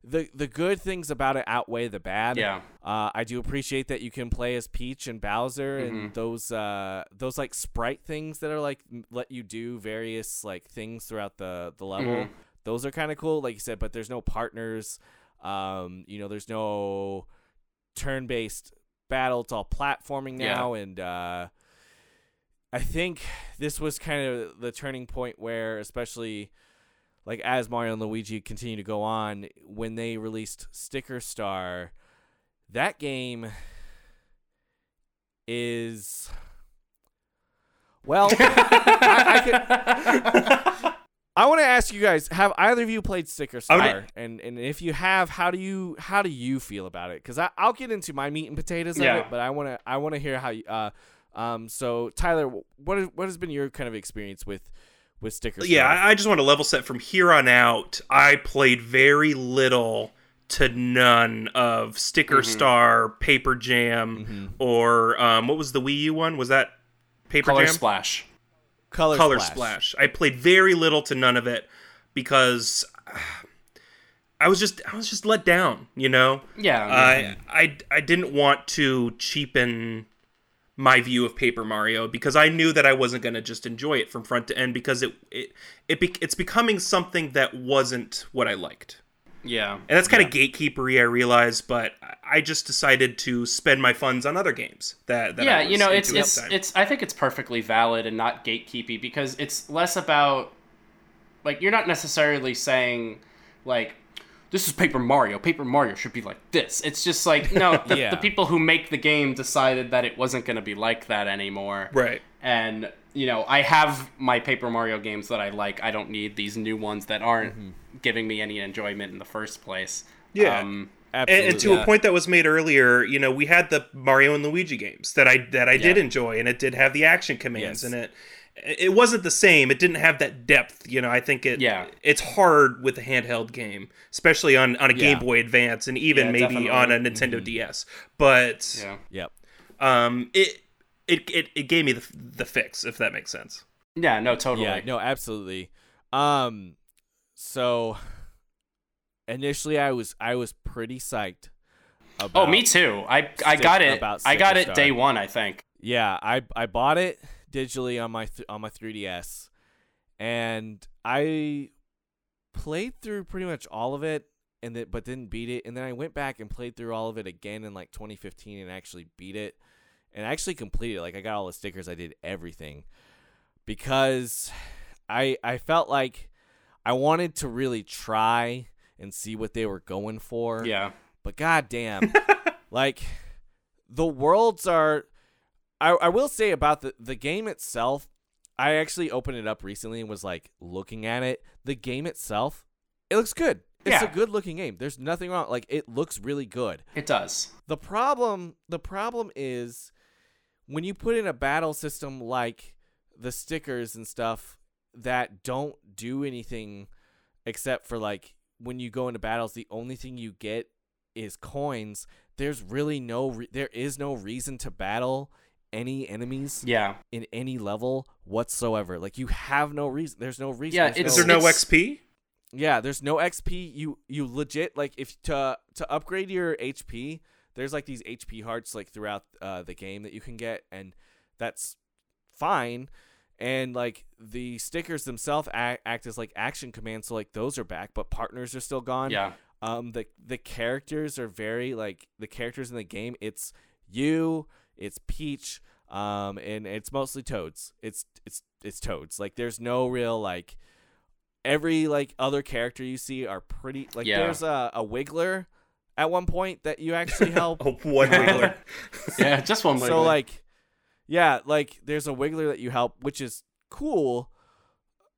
the the good things about it outweigh the bad.
Yeah.
Uh, I do appreciate that you can play as Peach and Bowser and
Mhm.
those uh those like sprite things that are like let you do various like things throughout the the level.
Mhm.
Those are kind of cool, like you said. But there's no partners. Um, you know, there's no turn-based battle. It's all platforming
Yeah.
now, and uh, I think this was kind of the turning point where, especially like as Mario and Luigi continue to go on, when they released Sticker Star, that game is well. *laughs* I, I, I want to ask you guys: Have either of you played Sticker
I
Star? And and if you have, how do you how do you feel about it? Because I'll get into my meat and potatoes
Yeah.
of it, but I want to I want to hear how you. Uh, um. So Tyler, what is, what has been your kind of experience with with Sticker Star?
Yeah, I I just want to level set from here on out. I played very little to none of Sticker Star, Paper Jam, or um, what was the Wii U one? Was that Paper Jam?
Color
Jam?
Splash.
Color, Splash.
Color
Splash.
Splash. I played very little to none of it because uh, *sighs* I was just I was just let down. You know,
Yeah.
I I I didn't want to cheapen my view of Paper Mario because I knew that I wasn't going to just enjoy it from front to end because it it, it be, it's becoming something that wasn't what I liked.
yeah.
And that's kind of gatekeepery, I realize, but I- just decided to spend my funds on other games that, that
yeah,
I
you know, it's it's it's. I think it's perfectly valid and not gatekeepy because it's less about like you're not necessarily saying like this is Paper Mario. Paper Mario should be like this. It's just like no, *laughs* the,
Yeah.
the people who make the game decided that it wasn't going to be like that anymore.
right.
And you know, I have my Paper Mario games that I like. I don't need these new ones that aren't giving me any enjoyment in the first place.
Yeah.
Um,
And,
Absolutely.
and to a point that was made earlier, you know, we had the Mario and Luigi games that I that I did enjoy, and it did have the action commands,
Yes.
and it it wasn't the same. It didn't have that depth. You know, I think it
Yeah.
it's hard with a handheld game, especially on on a
Yeah.
Game Boy Advance, and even
Yeah,
maybe on a
definitely.
Nintendo DS. But
yeah.
Yep.
um, it. It, it, it gave me the, the fix if that makes sense.
Yeah, no, totally.
Yeah, no, absolutely. Um, so initially, I was I was pretty psyched. About,
Oh, me too. I I got it.
about
I got it day one. I think.
Yeah, I I bought it digitally on my th- on my 3DS, and I played through pretty much all of it, and then but didn't beat it. And then I went back and played through all of it again in like 2015 and actually beat it, and actually completed. it. Like I got all the stickers, I did everything, because I I felt like I wanted to really try and see what they were going for.
Yeah.
But goddamn, *laughs* like the worlds are. I I will say about the the game itself. I actually opened it up recently and was like looking at it. The game itself, it looks good. It's a good looking game. There's nothing wrong. Like it looks really good.
It does.
The problem the problem is when you put in a battle system like the stickers and stuff that don't do anything except for like when you go into battles the only thing you get is coins there's really no re- there is no reason to battle any enemies
Yeah.
in any level whatsoever like you have no reason there's no reason
Yeah,
there's
it's-
Is there no
it's-
XP?
yeah, there's no XP. You you legit like if to to upgrade your HP, there's like these HP hearts like throughout uh, the game that you can get, and that's fine. And like the stickers themselves act, act as like action commands, so like those are back, but partners are still gone.
Yeah.
Um, the the characters are very like the characters in the game. It's you, it's Peach, um, and it's mostly toads. It's it's it's toads. Like there's no real like every like other character you see are pretty like
Yeah.
there's a, a wiggler at one point that you actually *laughs* help
Oh, one wiggler. *laughs*
yeah, just one. Wiggler.
so like yeah like there's a wiggler that you help which is cool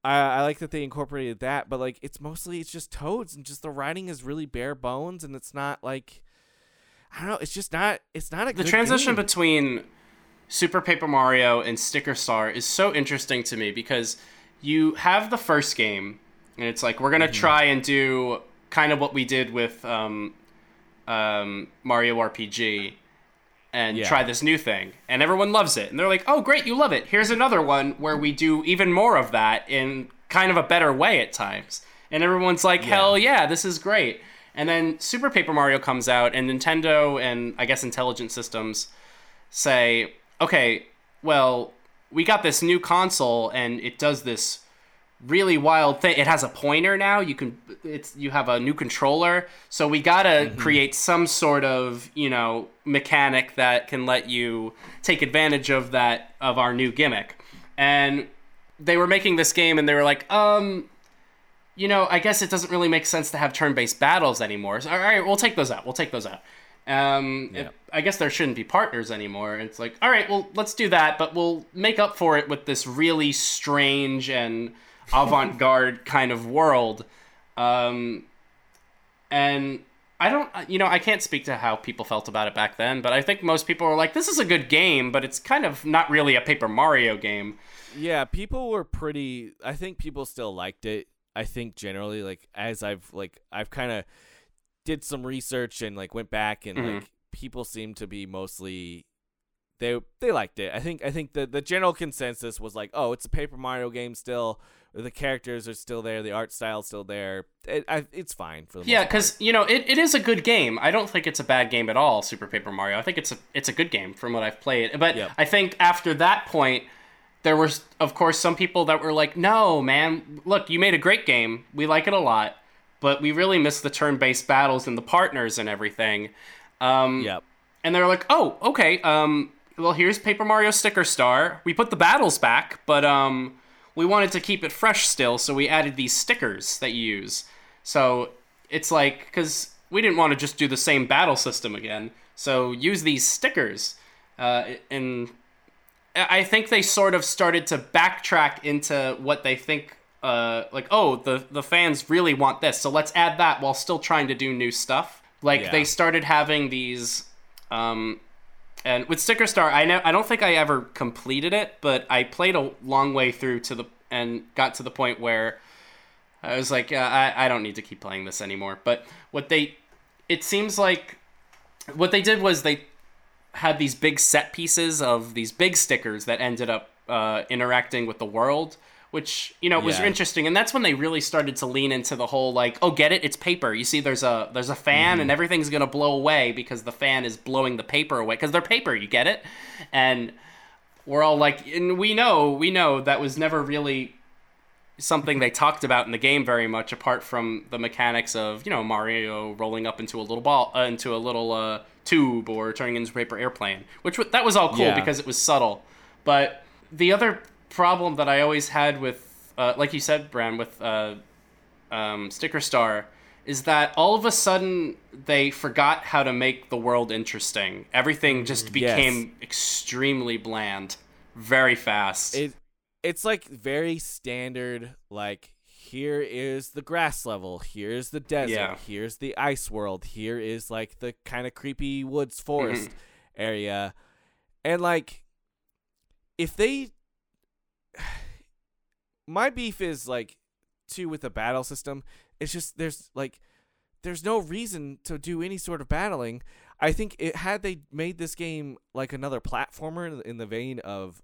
I, I like that they incorporated that but like it's mostly it's just toads and just the writing is really bare bones and it's not like i don't know it's just not it's not a
the
good
transition
game.
between Super Paper Mario and Sticker Star is so interesting to me because you have the first game, and it's like we're gonna
Mm-hmm.
try and do kind of what we did with um, um, Mario RPG, and
Yeah.
try this new thing, and everyone loves it, and they're like, "Oh, great, you love it! Here's another one where we do even more of that in kind of a better way at times." And everyone's like, "Hell yeah, this is great!" And then Super Paper Mario comes out, and Nintendo and I guess Intelligent Systems say, okay, well, we got this new console and it does this really wild thing. It has a pointer now. You can it's you have a new controller. So we got to create some sort of, you know, mechanic that can let you take advantage of that of our new gimmick. And they were making this game and they were like, um you know, I guess it doesn't really make sense to have turn-based battles anymore. So, all right, we'll take those out. We'll take those out. Um,
Yeah.
it- I guess there shouldn't be partners anymore. It's like, all right, well, let's do that, but we'll make up for it with this really strange and avant-garde *laughs* kind of world. Um, and I don't, you know, I can't speak to how people felt about it back then, but I think most people were like, this is a good game, but it's kind of not really a Paper Mario game.
yeah people were pretty i think people still liked it i think generally like as i've like i've kind of did some research and like went back and
Mhm.
like people seem to be mostly they they liked it i think i think the the general consensus was like oh it's a paper mario game still the characters are still there the art style's still there it, I, it's fine for the
Yeah, because you know it, it is a good game. I don't think it's a bad game at all. Super Paper Mario. I think it's a it's a good game from what I've played. But
Yep.
I think after that point, there was of course some people that were like, "No, man, look, you made a great game. We like it a lot, but we really miss the turn-based battles and the partners and everything." Um,
yep
and they're like, "Oh, okay. Um, well, here's Paper Mario Sticker Star. We put the battles back, but um, we wanted to keep it fresh still, so we added these stickers that you use. So it's like because we didn't want to just do the same battle system again, so use these stickers. Uh, and I think they sort of started to backtrack into what they think. Uh, like, oh, the the fans really want this, so let's add that while still trying to do new stuff. Like
Yeah.
they started having these um, and with Sticker Star, I know I don't think I ever completed it, but I played a long way through to the and got to the point where I was like, yeah, I, I don't need to keep playing this anymore. But what they, it seems like, what they did was they had these big set pieces of these big stickers that ended up uh, interacting with the world, which you know was
Yeah.
interesting. And that's when they really started to lean into the whole like, oh, get it? It's paper. You see, there's a there's a fan, and everything's gonna blow away because the fan is blowing the paper away because they're paper. You get it? And we're all like, and we know, we know that was never really something they talked about in the game very much, apart from the mechanics of you know Mario rolling up into a little ball, uh, into a little uh, tube, or turning into a paper airplane, which w- that was all cool
Yeah.
because it was subtle. But the other problem that I always had with, uh, like you said, Bran, with uh, um, Sticker Star, is that all of a sudden they forgot how to make the world interesting. Everything just
Yes.
became extremely bland, very fast.
it it's like very standard like here is the grass level here's the desert
Yeah.
here's the ice world here is like the kind of creepy woods mm-hmm. forest area. And like if they *sighs* my beef is like too with the battle system. It's just there's like there's no reason to do any sort of battling. I think it had they made this game like another platformer in- the vein of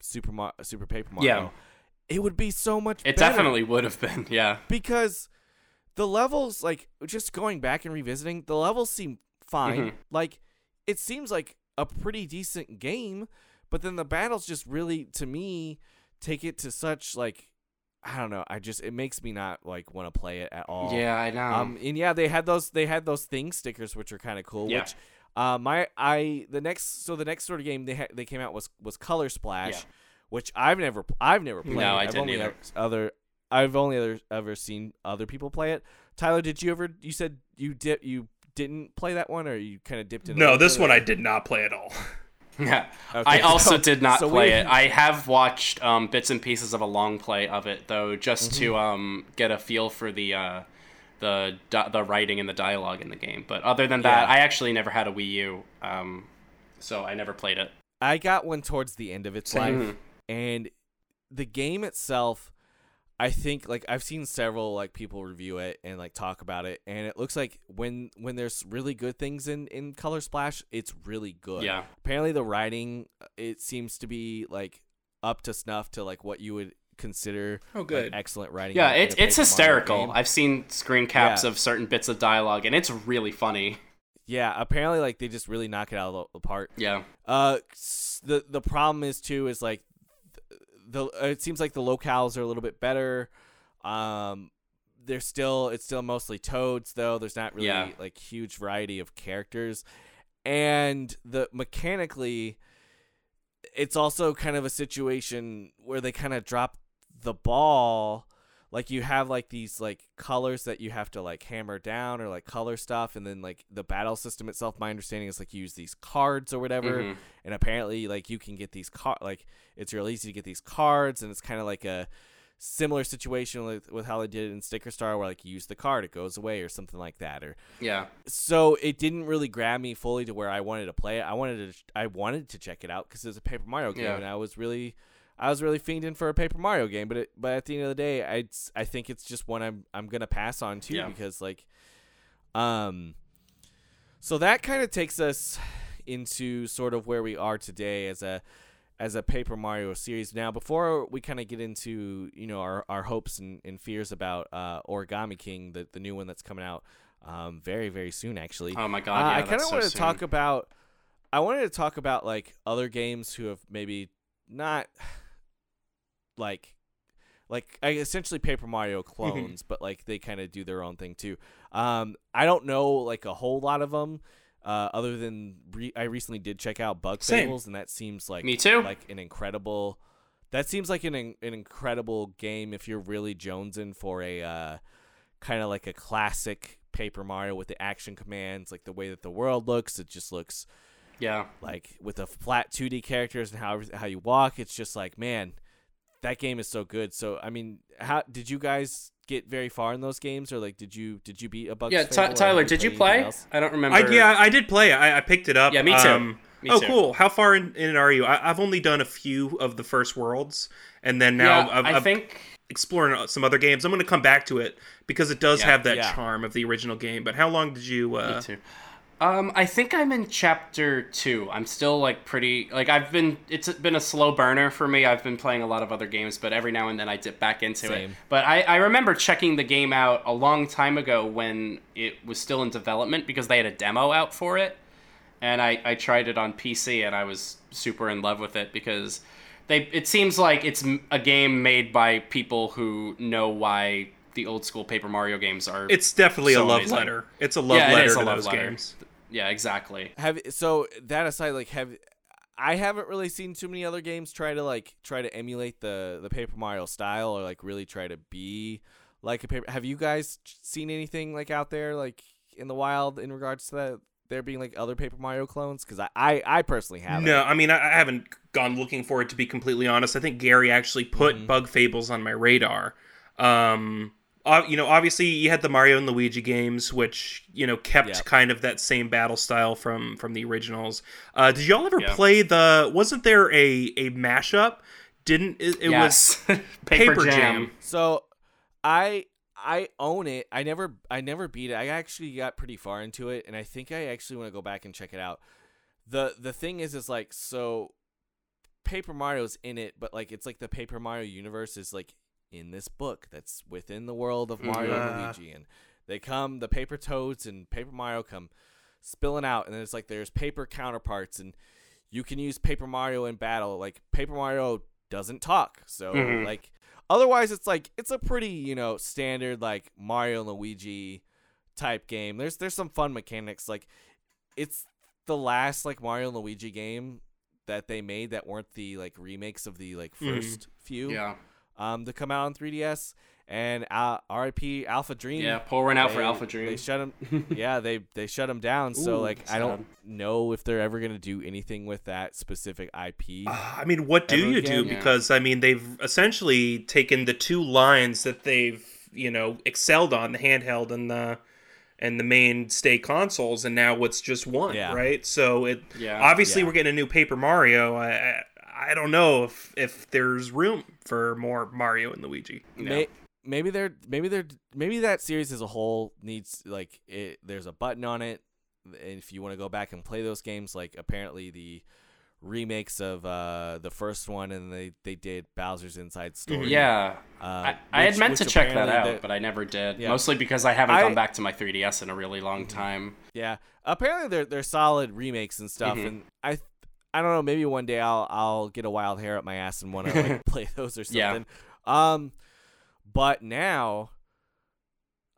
super Mar- super paper mario
Yeah.
it would be so much
it
better
definitely would have been, *laughs* yeah.
because the levels like just going back and revisiting the levels seem fine
Mhm.
like it seems like a pretty decent game but then the battles just really to me take it to such like i don't know i just it makes me not like want to play it at all
Yeah, I know.
um and yeah they had those they had those thing stickers which are kind of cool
Yeah.
which Uh, my I the next so the next sort of game they ha- they came out was was Color Splash,
Yeah.
which I've never I've never played.
No, I
have
didn't
only
either.
ever- other I've only other, ever seen other people play it. Tyler, did you ever? You said you did you didn't play that one, or you kind of dipped in?
No, this one I did not play at all. *laughs*
Yeah.
Okay,
I also
so-
did not
so
play
we-
it. I have watched um, bits and pieces of a long play of it though, just to
Mm-hmm.
um, get a feel for the uh, the the writing and the dialogue in the game. But other than that,
Yeah.
I actually never had a Wii U, um, so I never played it.
I got one towards the end of its life, and the game itself, I think like I've seen several like people review it and like talk about it, and it looks like when when there's really good things in in Color Splash, it's really good.
Yeah.
Apparently, the writing uh, it seems to be like up to snuff to like what you would consider
Oh,
like,
good.
excellent writing.
Yeah,
in
it's it's hysterical. I've seen screen caps
Yeah.
of certain bits of dialogue, and it's really funny.
Yeah, apparently like they just really knock it out of the park.
Yeah.
Uh, the the problem is too is like the it seems like the locales are a little bit better. Um, they're still it's still mostly toads though. There's not really
Yeah.
like huge variety of characters, and the mechanically, it's also kind of a situation where they kind of drop the ball like you have like these like colors that you have to like hammer down or like color stuff and then like the battle system itself my understanding is like you use these cards or whatever
Mhm.
and apparently like you can get these car like it's real easy to get these cards and it's kind of like a similar situation with, with how they did it in sticker star where like you use the card it goes away or something like that or
Yeah.
so it didn't really grab me fully to where I wanted to play it. I wanted to I wanted to check it out because it's a Paper Mario game,
Yeah.
and I was really I was really fiending for a Paper Mario game. But it, but at the end of the day, I I think it's just one I'm I'm gonna pass on too
Yeah.
because like, um, so that kind of takes us into sort of where we are today as a as a Paper Mario series. Now, before we kind of get into you know our, our hopes and, and fears about uh, Origami King, the the new one that's coming out um, very very soon, actually.
Oh my
Uh,
god. Yeah,
I kind of
so
wanted to
soon.
talk about. I wanted to talk about like other games who have maybe not like like I essentially Paper Mario *laughs* clones, but like they kind of do their own thing too. Um, I don't know like a whole lot of them. Uh, other than re- I recently did check out Bug
Same.
Fables, and that seems like
Me too.
like an incredible. That seems like an an incredible game if you're really jonesing for a uh, kind of like a classic Paper Mario with the action commands, like the way that the world looks. It just looks
Yeah.
like with the flat 2D characters and how how you walk. It's just like man, that game is so good. So I mean, how did you guys get very far in those games, or like did you did you beat a Bug?
Yeah. Ty- Tyler, did you play? I don't remember.
I, yeah, I did play. I, I picked it up.
Yeah, me too.
Um,
Me
oh,
too.
cool. How far in, in are you? I, I've only done a few of the first worlds, and then now
yeah,
I'm,
I
I'm
think
exploring some other games. I'm going to come back to it because it does
Yeah,
have that
yeah.
charm of the original game. But how long did you?
Me
Uh,
too. Um, I think I'm in chapter two. I'm still like pretty like I've been. It's been a slow burner for me. I've been playing a lot of other games, but every now and then I dip back into it. But I, I remember checking the game out a long time ago when it was still in development because they had a demo out for it, and I, I tried it on PC and I was super in love with it because they. It seems like it's a game made by people who know why the old school Paper Mario games are.
it's definitely
So
a love
amazing.
letter. It's a love
Yeah,
letter
is a
to
love
those
letter.
games.
Yeah, exactly.
Have so that aside, like have I haven't really seen too many other games try to like try to emulate the the Paper Mario style or like really try to be like a paper. Have you guys seen anything like out there like in the wild in regards to that? There being like other Paper Mario clones because I, I I personally haven't.
No, I mean I, I haven't gone looking for it to be completely honest. I think Gary actually put
Mm-hmm.
Bug Fables on my radar. Um, uh, you know, obviously you had the Mario and Luigi games, which you know kept
Yep.
kind of that same battle style from from the originals. Uh, did y'all ever
Yeah.
play the? Wasn't there a a mashup? Didn't it, it was
yes. *laughs*
Paper Jam.
So I I own it. I never I never beat it. I actually got pretty far into it and I think I actually want to go back and check it out. The the thing is is like so Paper Mario's in it, but like it's like the Paper Mario universe is like in this book that's within the world of Mario and
Mhm.
Luigi and they come the paper toads and Paper Mario come spilling out and then it's like there's paper counterparts and you can use Paper Mario in battle. Like Paper Mario doesn't talk. So
Mhm.
like otherwise it's like it's a pretty, you know, standard like Mario and Luigi type game. There's there's some fun mechanics like it's the last like Mario and Luigi game that they made that weren't the like remakes of the like
Mhm.
first few
Yeah.
Um to come out on 3DS and uh, RIP AlphaDream.
Yeah. Pour one out for AlphaDream.
They shut him. *laughs* yeah, they they shut him down. so
Ooh,
like I don't know if they're ever gonna do anything with that specific IP.
Uh, I mean, what do you
again?
do?
Yeah.
Because I mean, they've essentially taken the two lines that they've you know excelled on the handheld and the and the mainstay consoles, and now it's just one,
Yeah.
right? So it
Yeah.
obviously
Yeah.
we're getting a new Paper Mario. I, I I don't know if if there's room for more Mario and Luigi.
Yeah.
May, maybe they're maybe they're maybe that series as a whole needs like it. There's a button on it, and if you want to go back and play those games, like apparently the remakes of uh the first one, and they they did Bowser's Inside Story.
Yeah.
uh,
I, I had meant to check that out,
the-
but I never did.
Yeah.
Mostly because I haven't
I-
gone back to my 3DS in a really long time.
Yeah, apparently they're they're solid remakes and stuff,
Mhm.
and I th- I don't know. Maybe one day I'll I'll get a wild hair up my ass and want to like *laughs* play those or something.
Yeah.
something. Um, but now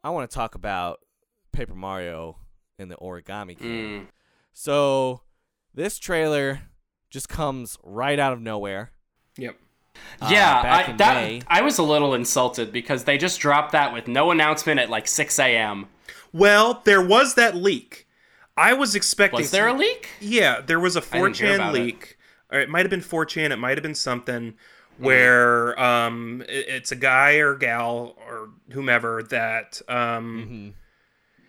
I want to talk about Paper Mario and the Origami King.
Mm.
So this trailer just comes right out of nowhere.
Yep.
uh,
Yeah, I, that,
May.
I was a little insulted because they just dropped that with no announcement at like 6 a.m.
Well, there was that leak. I was expecting.
Was there a leak?
Yeah, there was a
didn't
4chan
about it.
leak. Or it might have been 4chan, it might have been something where um it- it's a guy or gal or whomever that um
Mhm.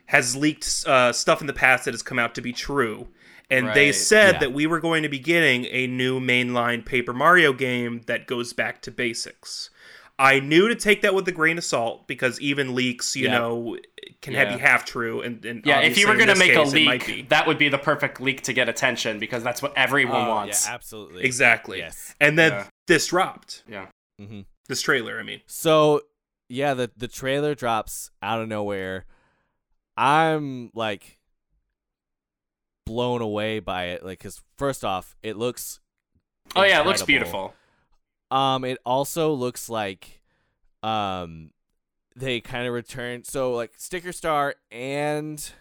has leaked uh, stuff in the past that has come out to be true. And they said
Yeah.
that we were going to be getting a new mainline Paper Mario game that goes back to basics. I knew to take that with a grain of salt because even leaks, you
Yeah.
know, can
Yeah.
have be half true. And, and
Yeah, if you were going to make a
case, it might be.
leak, that would be the perfect leak to get attention because that's what everyone
Oh,
wants.
Yeah, absolutely.
Exactly.
Yes.
And then
Yeah.
this dropped.
Yeah.
hmm
This trailer, I mean.
So yeah, the the trailer drops out of nowhere. I'm like blown away by it, like because first off, it looks.
Oh yeah, it looks beautiful.
Um, it also looks like, um, they kind of returned. So like Sticker Star and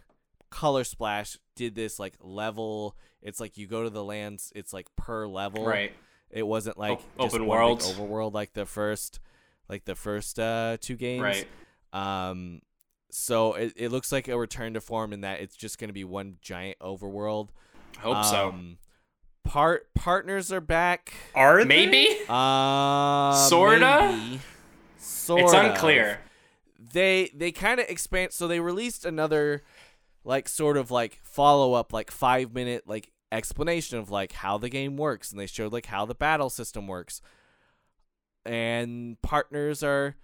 Color Splash did this like level. It's like you go to the lands. It's like per level.
Right.
It wasn't like
O- open world.
overworld like the first, like the first uh two games.
Right.
Um, so it, it looks like a return to form in that it's just going to be one giant overworld.
Hope so.
Part partners are back.
Are they?
Maybe?
Uh,
Sorta?
maybe. Sort
It's unclear.
They they kind of expand. So they released another, like sort of like follow up, like five minute like explanation of like how the game works, and they showed like how the battle system works. And partners are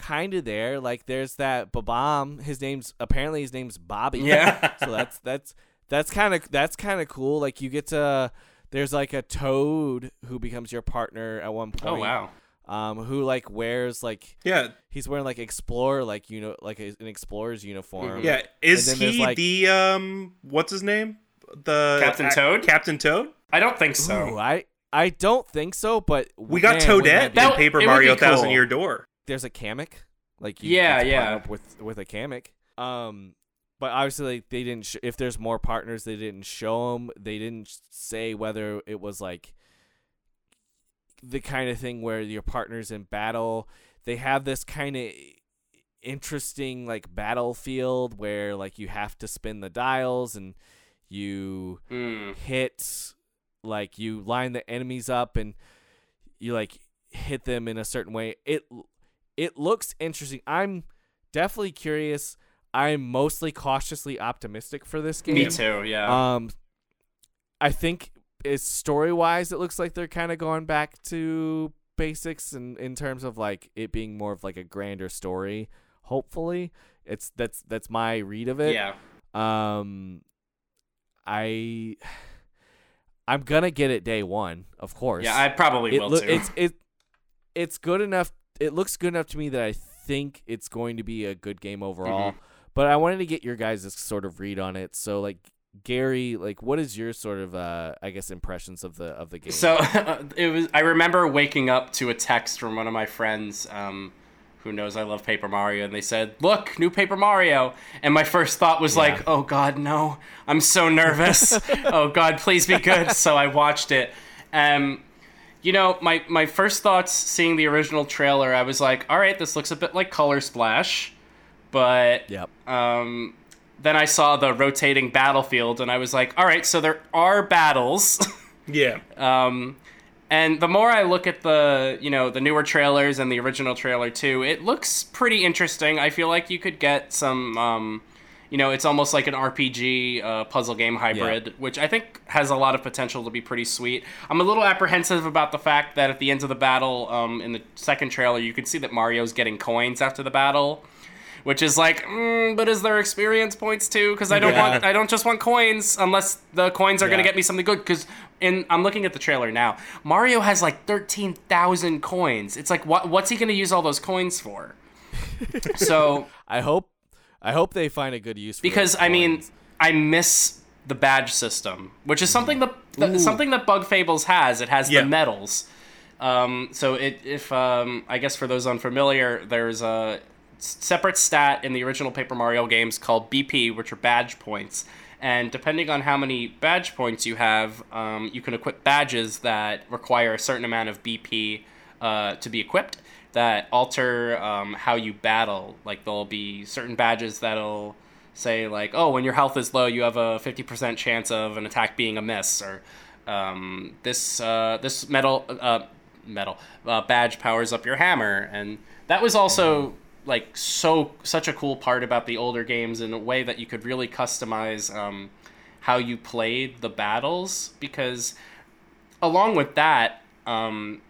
kind of there. Like there's that Bob-omb. His name's apparently his name's Bobby.
Yeah. *laughs*
so that's that's that's kind of that's kind of cool. Like you get to there's like a toad who becomes your partner at one point.
Oh wow.
Um, who like wears like
Yeah.
he's wearing like explorer like you know like an explorer's uniform.
Yeah. Is
And then there's,
he
like-
the um what's his name? The
Captain
ac-
Toad?
Captain Toad?
I don't think so.
Ooh, I I don't think so, but
We got
man, when
Toadette
that-
in
That-
Paper Mario
be cool.
Thousand Year Door.
there's a Kamek. Like you
Yeah,
get to partner
yeah.
up with with a Kamek. Um, but obviously like, they didn't. Sh- if there's more partners, they didn't show them. They didn't say whether it was like the kind of thing where your partners in battle. They have this kind of interesting like battlefield where like you have to spin the dials and you
Mm.
hit like you line the enemies up and you like hit them in a certain way it it looks interesting i'm definitely curious i'm mostly cautiously optimistic for this game
Me too. Yeah.
um i think it's story wise it looks like they're kind of going back to basics and in terms of like it being more of like a grander story hopefully it's that's that's my read of it
yeah.
um, I I'm gonna get it day one, of course.
Yeah. I probably
it
will
loo-
too.
it's it it's good enough. It looks good enough to me that I think it's going to be a good game overall.
Mm-hmm.
But I wanted to get your guys' sort of read on it. So like Gary, like what is your sort of uh I guess impressions of the of the game?
So *laughs* it was. I remember waking up to a text from one of my friends, um, who knows I love Paper Mario, and they said, "Look, new Paper Mario." And my first thought was like, "Oh God, no! I'm so nervous. *laughs* oh God, please be good." So I watched it. Um, you know, my my first thoughts seeing the original trailer, I was like, "All right, this looks a bit like Color Splash," but
Yep.
um, then I saw the rotating battlefield, and I was like, "All right, so there are battles." *laughs*
Yeah.
Um, and the more I look at the, you know, the newer trailers and the original trailer too, it looks pretty interesting. I feel like you could get some, um, you know, it's almost like an RPG uh, puzzle game hybrid, which I think has a lot of potential to be pretty sweet. I'm a little apprehensive about the fact that at the end of the battle, um, in the second trailer, you can see that Mario's getting coins after the battle. Which is like, mm, but is there experience points too? Because I don't
Yeah.
want, I don't just want coins unless the coins are gonna get me something good. Because in, I'm looking at the trailer now. Mario has like thirteen thousand coins. It's like, what, what's he gonna use all those coins for? *laughs* so
I hope I hope they find a good use for
because
those
I mean. I miss the badge system, which is something that, that something that Bug Fables has. It has
Yeah.
the medals. Um, so it, if um, I guess for those unfamiliar, there's a s- separate stat in the original Paper Mario games called BP, which are badge points. And depending on how many badge points you have, um, you can equip badges that require a certain amount of BP uh, to be equipped that alter um, how you battle. Like there'll be certain badges that'll say like, oh, when your health is low, you have a fifty percent chance of an attack being a miss, or um, this uh, this metal uh, metal uh, badge powers up your hammer, and that was also like so such a cool part about the older games in a way that you could really customize um, how you played the battles because along with that um,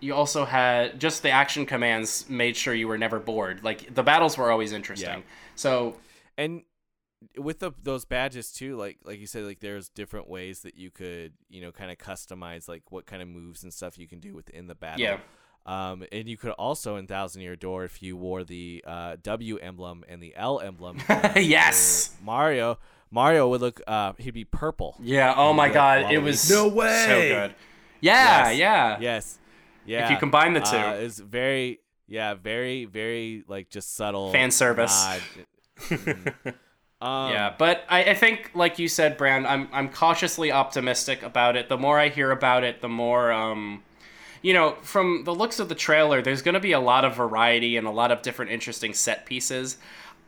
you also had just the action commands made sure you were never bored like the battles were always interesting
Yeah.
so
and with the those badges too like like you said like there's different ways that you could you know kind of customize like what kind of moves and stuff you can do within the battle
Yeah.
Um and you could also in thousand year door if you wore the uh w emblem and the l emblem *laughs* uh,
Yes!
mario mario would look uh he'd be purple
yeah oh my god it was
No way.
so
way!
good yeah
Yes.
yeah
yes yeah If
you combine the two.
uh, it's very yeah very very like just subtle
Fan service.
nod. *laughs* Mhm. um,
Yeah, but I, I think, like you said, Brand, I'm I'm cautiously optimistic about it. The more I hear about it, the more um, you know, from the looks of the trailer, there's going to be a lot of variety and a lot of different interesting set pieces.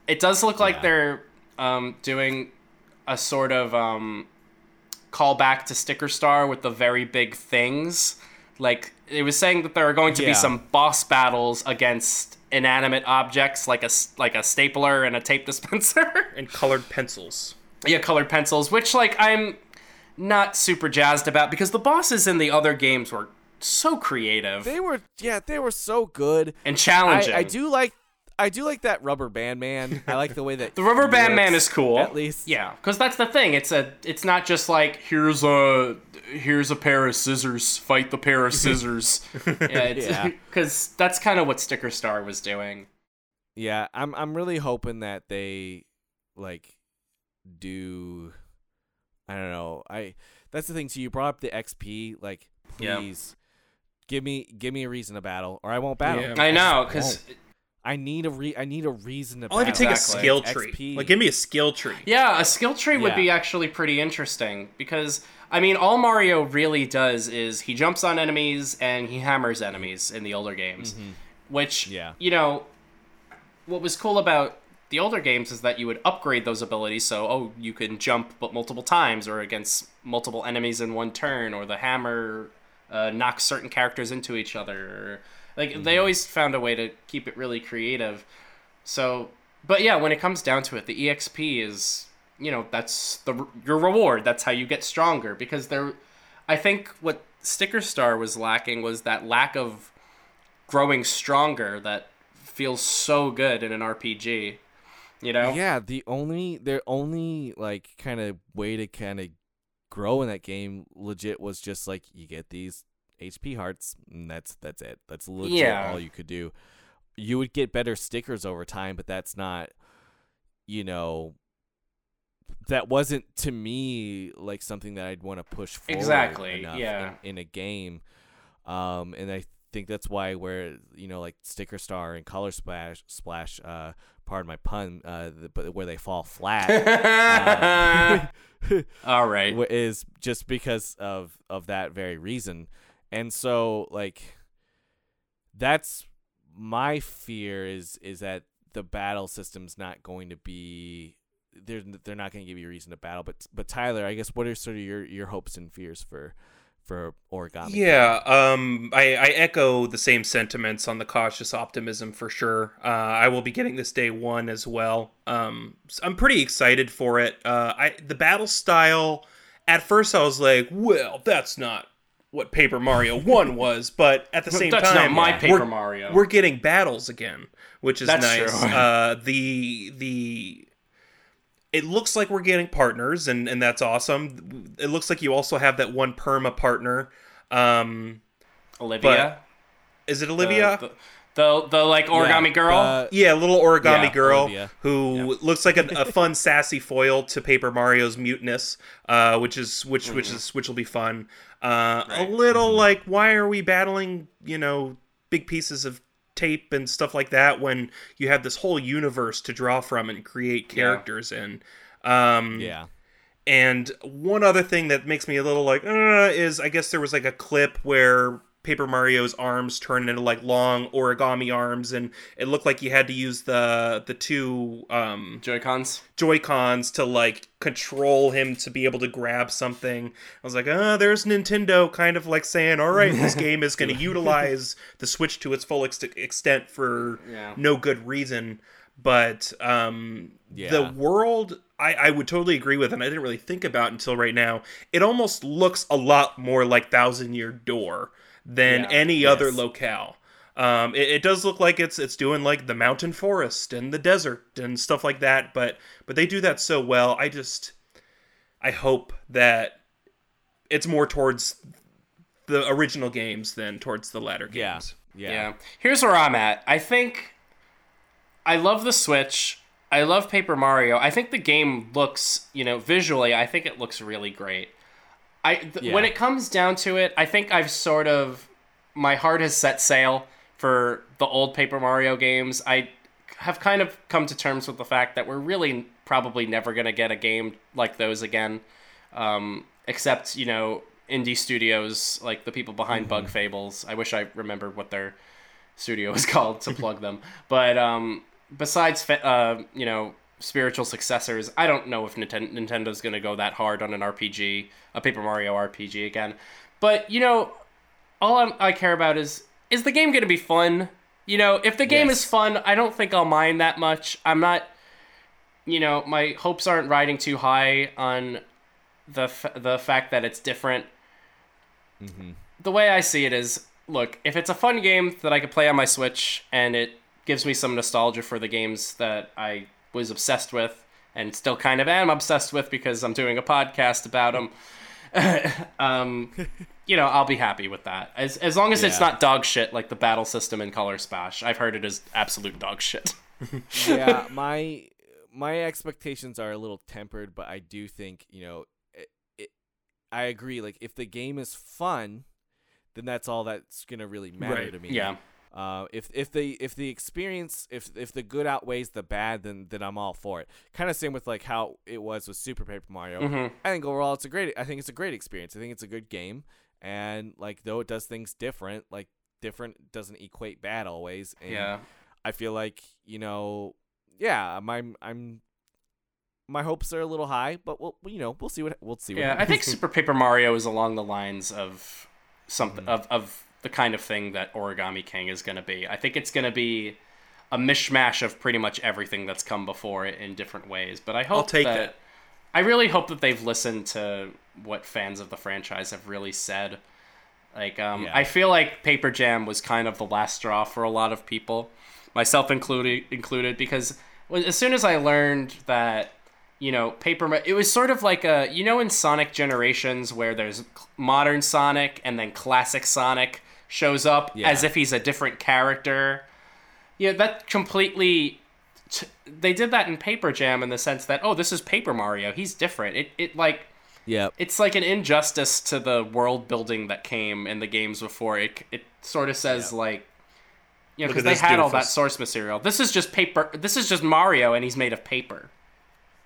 It does look like
Yeah.
they're um, doing a sort of um, callback to Sticker Star with the very big things. Like it was saying that there are going to
Yeah.
be some boss battles against inanimate objects like a like a stapler and a tape *laughs* dispenser.
and colored pencils.
yeah, colored pencils, which like I'm not super jazzed about because the bosses in the other games were so creative
they were yeah they were so good
and challenging.
I do like I do like that rubber band man. I like the way that *laughs*
The rubber band man is cool.
At least,
yeah, because that's the thing. It's a. It's not just like here's a here's a pair of scissors. Fight the pair of *laughs* scissors. yeah,
Yeah. *laughs*
because that's kind of what Sticker Star was doing.
yeah. I'm I'm really hoping that they like do. I don't know. I that's the thing. So you brought up the XP. Like,
Yeah.
Please give me give me a reason to battle, or I won't battle.
Yeah.
I know because.
I need a re. I need a reason to.
I'll even
battle.
take a skill tree.
XP.
Like, give me a skill tree.
Yeah, a skill tree would be actually pretty interesting because I mean, all Mario really does is he jumps on enemies and he hammers enemies in the older games, mm-hmm. which
Yeah.
you know, what was cool about the older games is that you would upgrade those abilities. So, oh, you can jump but multiple times or against multiple enemies in one turn, or the hammer uh, knocks certain characters into each other. Or, like they always found a way to keep it really creative. So, but yeah, when it comes down to it, the EXP is, you know, that's the your reward. That's how you get stronger because there I think what Sticker Star was lacking was that lack of growing stronger that feels so good in an RPG. You know?
Yeah, the only their only like kind of way to kind of grow in that game legit was just like you get these HP hearts and that's that's it. That's legit
Yeah.
all you could do. You would get better stickers over time, but that's not you know that wasn't to me like something that I'd want to push forward
Exactly, yeah.
in, in a game. Um and I think that's why where you know like Sticker Star and Color Splash Splash, uh, pardon my pun, uh, the, but where they fall flat. *laughs* um, *laughs* *laughs*
All right.
is just because of of that very reason and so like that's my fear is is that the battle system's not going to be they're they're not going to give you a reason to battle but but Tyler I guess what are sort of your your hopes and fears for for origami
Yeah, um, I, I echo the same sentiments on the cautious optimism for sure. Uh, I will be getting this day one as well. Um, s- I'm pretty excited for it. Uh, I the battle style. At first, I was like, "Well, that's not what Paper Mario *laughs* One was," but at the same
That's not
time,
my Paper
we're,
Mario.
We're getting battles again, which is
That's
nice.
true.
Uh, the the it looks like we're getting partners, and and that's awesome. It looks like you also have that one perma partner. Um,
Olivia.
is it Olivia?
The, the, the, like origami
Yeah,
girl.
uh,
yeah, little origami
Yeah,
girl
Olivia.
who looks like a, a fun, sassy foil to Paper Mario's muteness, uh, which is which which is which will be fun. Uh, A
Right.
little like, why are we battling? You know, big pieces of tape and stuff like that when you have this whole universe to draw from and create characters in. Um,
yeah
and one other thing that makes me a little like uh, is I guess there was like a clip where Paper Mario's arms turned into like long origami arms, and it looked like you had to use the the two um,
Joy Cons.
Joy Cons to like control him to be able to grab something. I was like, uh, there's Nintendo kind of like saying, all right, this *laughs* game is going to utilize the Switch to its full ex- extent for
Yeah.
no good reason. But um, the world, I, I would totally agree with, and I didn't really think about until right now. It almost looks a lot more like Thousand Year Door than
Yeah.
any
Yes.
other locale. Um, it, it does look like it's it's doing like the mountain forest and the desert and stuff like that, but but they do that so well. I just I hope that it's more towards the original games than towards the latter
yeah
games.
yeah,
Yeah. Here's where I'm at. I think I love the Switch. I love Paper Mario. I think the game looks, you know, visually, I think it looks really great. I th-
Yeah.
when it comes down to it, I think I've sort of my heart has set sail for the old Paper Mario games. I have kind of come to terms with the fact that we're really probably never going to get a game like those again. Um, except, you know, indie studios like the people behind Bug Fables. I wish I remembered what their studio *laughs* is called to plug them. But um, besides, uh, you know, spiritual successors, I don't know if Ninten- Nintendo's going to go that hard on an RPG, a Paper Mario RPG again. But you know, all I'm, I care about is is the game going to be fun? You know, if the game
Yes.
is fun, I don't think I'll mind that much. I'm not, you know, my hopes aren't riding too high on the f- the fact that it's different. Mm-hmm. The way I see it is, look, if it's a fun game that I could play on my Switch and it gives me some nostalgia for the games that I was obsessed with and still kind of am obsessed with because I'm doing a podcast about them. *laughs* um, you know, I'll be happy with that. As as long as it's not dog shit like the battle system in Color Splash. I've heard it is absolute dog shit. *laughs*
yeah, my my expectations are a little tempered, but I do think you know, it, it, I agree. Like if the game is fun, then that's all that's gonna really matter
Right,
to me.
yeah.
Uh, if if the if the experience if if the good outweighs the bad, then then I'm all for it. Kind of same with like how it was with Super Paper Mario.
Mhm.
I think overall it's a great. I think it's a great experience. I think it's a good game, and like though it does things different, like different doesn't equate bad always. And
Yeah.
I feel like you know, yeah, my I'm my hopes are a little high, but we'll you know we'll see what we'll see. What
Yeah, I think Super Paper Mario is along the lines of something of, of the kind of thing that Origami King is going to be. I think it's going to be a mishmash of pretty much everything that's come before it in different ways. But I hope
take
that,
that.
I really hope that they've listened to what fans of the franchise have really said. Like, um,
Yeah.
I feel like Paper Jam was kind of the last straw for a lot of people, myself included. Included, because as soon as I learned that, you know, Paper, it was sort of like a, you know, in Sonic Generations where there's modern Sonic and then classic Sonic shows up
Yeah.
as if he's a different character. Yeah, that completely. T- they did that in Paper Jam in the sense that oh, this is Paper Mario. He's different. It it like
Yeah.
it's like an injustice to the world building that came in the games before. It it sort of says like, you know, because they had all that source material. This is just paper. This is just Mario, and he's made of paper.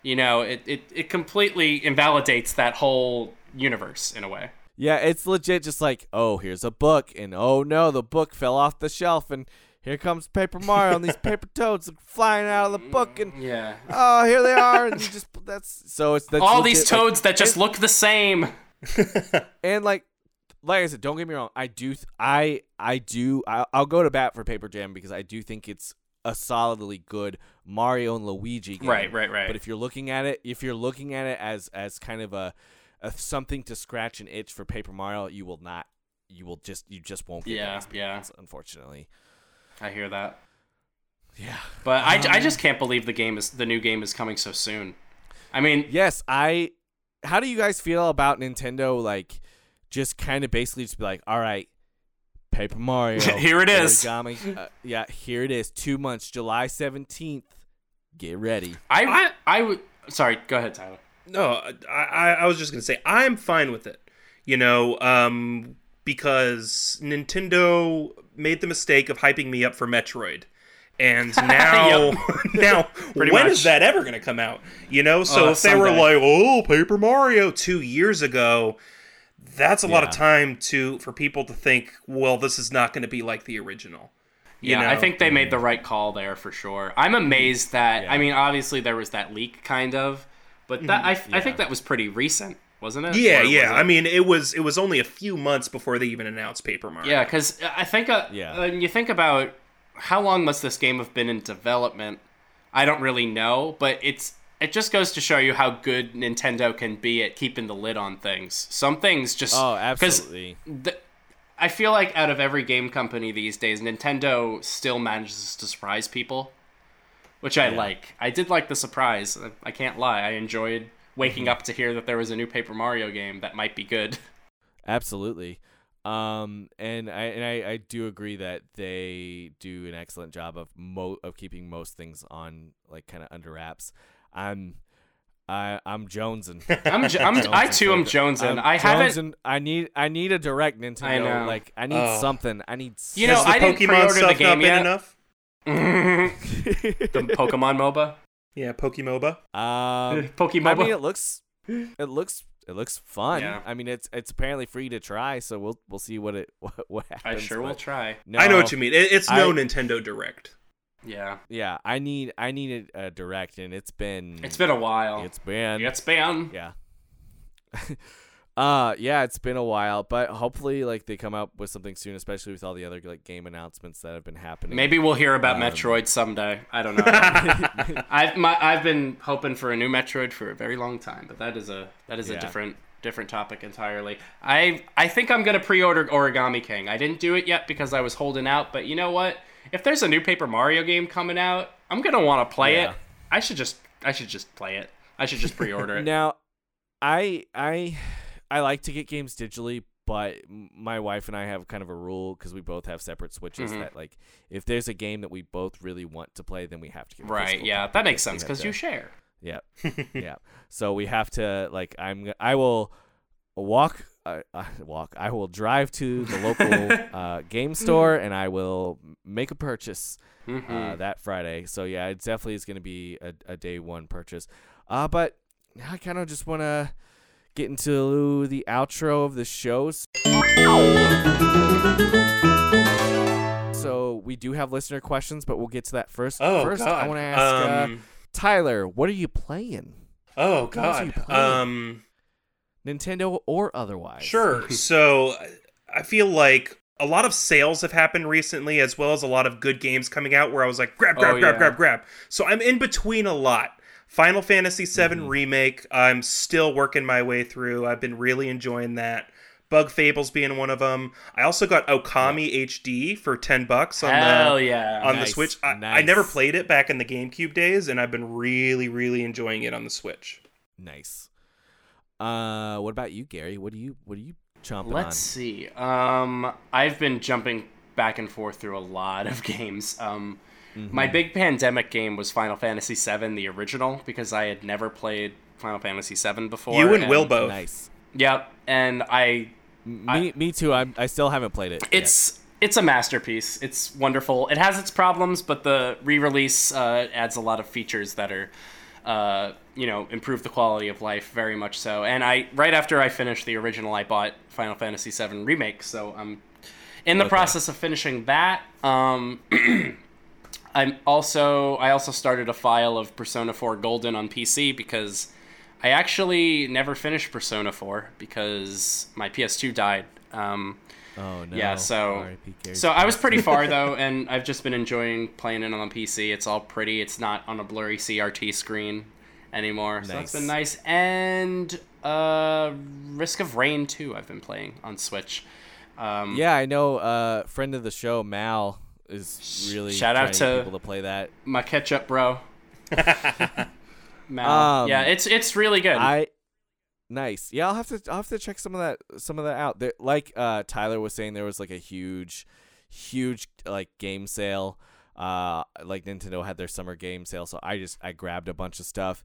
You know, it it, it completely invalidates that whole universe in a way.
Yeah, it's legit just like, oh, here's a book, and oh no, the book fell off the shelf, and here comes Paper Mario, and these *laughs* paper toads are flying out of the book, mm, and
Yeah.
oh, here they *laughs* are, and you just that's so it's that's
all these
legit, like-
toads that just look the same. *laughs*
and like like I said, don't get me wrong, I do th- I I do I, I'll go to bat for Paper Jam because I do think it's a solidly good Mario and Luigi game.
Right, right, right.
But if you're looking at it, if you're looking at it as as kind of a something to scratch an itch for Paper Mario, you will not. You will just you just won't get
Yeah,
experience, unfortunately.
I hear that.
Yeah.
But I,
Um,
I just can't believe the game is the new game is coming so soon. I mean,
Yes, I. How do you guys feel about Nintendo? Like, just kind of basically just be like, all right, Paper Mario. *laughs*
Here it is.
Origami. Uh, yeah, here it is. Two months, July seventeenth. Get ready.
I I would. Sorry, go ahead, Tyler.
No, I, I, I was just gonna say I'm fine with it. You know, um, because Nintendo made the mistake of hyping me up for Metroid, and *laughs* now, *laughs* now, *laughs* when
Pretty
is that ever gonna come out? You know, so
Uh,
if they were like, "Oh, Paper Mario" two years ago, that's a lot of time to for people to think, "Well, this is not going to be like the original." You
Yeah, I think they made the right call there for sure. I'm amazed that.
Yeah.
I mean, obviously there was that leak, kind of, but that I, I
Yeah.
think that was pretty recent, wasn't it?
Yeah,
Or
yeah.
it-
I mean, it was it was only a few months before they even announced Paper Mario.
Yeah, because I think uh,
Yeah.
when you think about how long must this game have been in development, I don't really know, but it's it just goes to show you how good Nintendo can be at keeping the lid on things. Some things just
oh, absolutely.
the, I feel like out of every game company these days, Nintendo still manages to surprise people, which I
Yeah.
like. I did like the surprise. I- I can't lie. I enjoyed waking
Mm-hmm.
up to hear that there was a new Paper Mario game that might be good. *laughs*
Absolutely. Um, and I and I, I do agree that they do an excellent job of mo of keeping most things on like kind of under wraps. I'm I I'm jonesing. *laughs*
I'm, j- I'm *laughs* I too am jonesing.
I'm
I haven't.
jonesing. I need I need a direct Nintendo.
I know.
Like I need
Oh.
something. I need.
You know,
Has the
I didn't pre-order the game yet.
enough?
The Pokemon MOBA.
Yeah, Pokemoba.
um, *laughs*
Pokemon.
I mean, it looks it looks it looks fun.
Yeah.
I mean, it's it's apparently free to try, so we'll we'll see what it *laughs* what, what
I
happens.
sure will try.
No,
I know what you mean. It, it's no
I-
Nintendo Direct.
Yeah,
Yeah, I need I need a, a direct, and it's been
it's been a while.
it's been
It's been.
yeah. *laughs* uh yeah, it's been a while, but hopefully like they come out with something soon, especially with all the other like game announcements that have been happening.
Maybe we'll hear about
Um,
Metroid someday. I don't know. *laughs* I've my, I've been hoping for a new Metroid for a very long time, but that is a that is a different different topic entirely. I I think I'm gonna pre-order Origami King. I didn't do it yet because I was holding out, but you know what? If there's a new Paper Mario game coming out, I'm gonna want to play
Yeah.
it. I should just I should just play it. I should just pre-order it. *laughs*
Now, I I I like to get games digitally, but my wife and I have kind of a rule because we both have separate switches
Mhm.
that like if there's a game that we both really want to play, then we have to get
Right? Yeah, that makes sense because you share.
Yeah, *laughs* yeah. So we have to like I'm I will walk uh, uh, walk I will drive to the local *laughs* uh, game store and I will make a purchase
Mhm.
uh, that Friday. So yeah, it definitely is going to be a, a day one purchase. Uh, but I kind of just want to get into the outro of the shows. So we do have listener questions, but we'll get to that first.
Oh
first,
God.
I want to ask uh,
um,
Tyler, what are you playing?
oh
you
God.
playing?
Um.
Nintendo or otherwise?
Sure. *laughs* so I feel like a lot of sales have happened recently, as well as a lot of good games coming out where I was like, grab, grab,
Oh,
grab,
yeah.
grab, grab. So I'm in between a lot. Final Fantasy VII
Mhm.
Remake, I'm still working my way through. I've been really enjoying that. Bug Fables being one of them. I also got Okami HD for 10 bucks on
Hell
the
yeah!
on the Switch. I, I never played it back in the GameCube days, and I've been really, really enjoying it on the Switch.
Nice. Uh, what about you, Gary? What do you what are you chomping on?
Let's see. Um, I've been jumping back and forth through a lot of *laughs* games. Um,
on?
my big pandemic game was Final Fantasy VII, the original, because I had never played Final Fantasy VII before.
You and Will both.
Nice.
Yep, and I
Me, me too. I'm, I still haven't played it. yet.
it's it's a masterpiece. It's wonderful. It has its problems, but the re-release uh, adds a lot of features that are, uh, you know, improve the quality of life very much so. And I right after I finished the original, I bought Final Fantasy VII remake, so I'm in the
Okay.
process of finishing that. Um, *clears throat* I'm also I also started a file of Persona 4 Golden on PC because I actually never finished Persona 4 because my PS2 died. Um,
Oh no.
yeah, so so I was pretty far though, *laughs* and I've just been enjoying playing it on PC. It's all pretty. It's not on a blurry CRT screen anymore, so that's
Nice.
been nice. And uh, Risk of Rain 2 I've been playing on Switch. Um,
Yeah, I know. Uh, friend of the show, Mal, is really
Shout out
to get
to-
people to play that.
my ketchup bro. *laughs* Mal.
Um,
yeah, it's it's really good.
I nice. Yeah, I'll have to I'll have to check some of that some of that out. There, like uh, Tyler was saying, there was like a huge, huge like game sale. Uh, like Nintendo had their summer game sale, so I just I grabbed a bunch of stuff.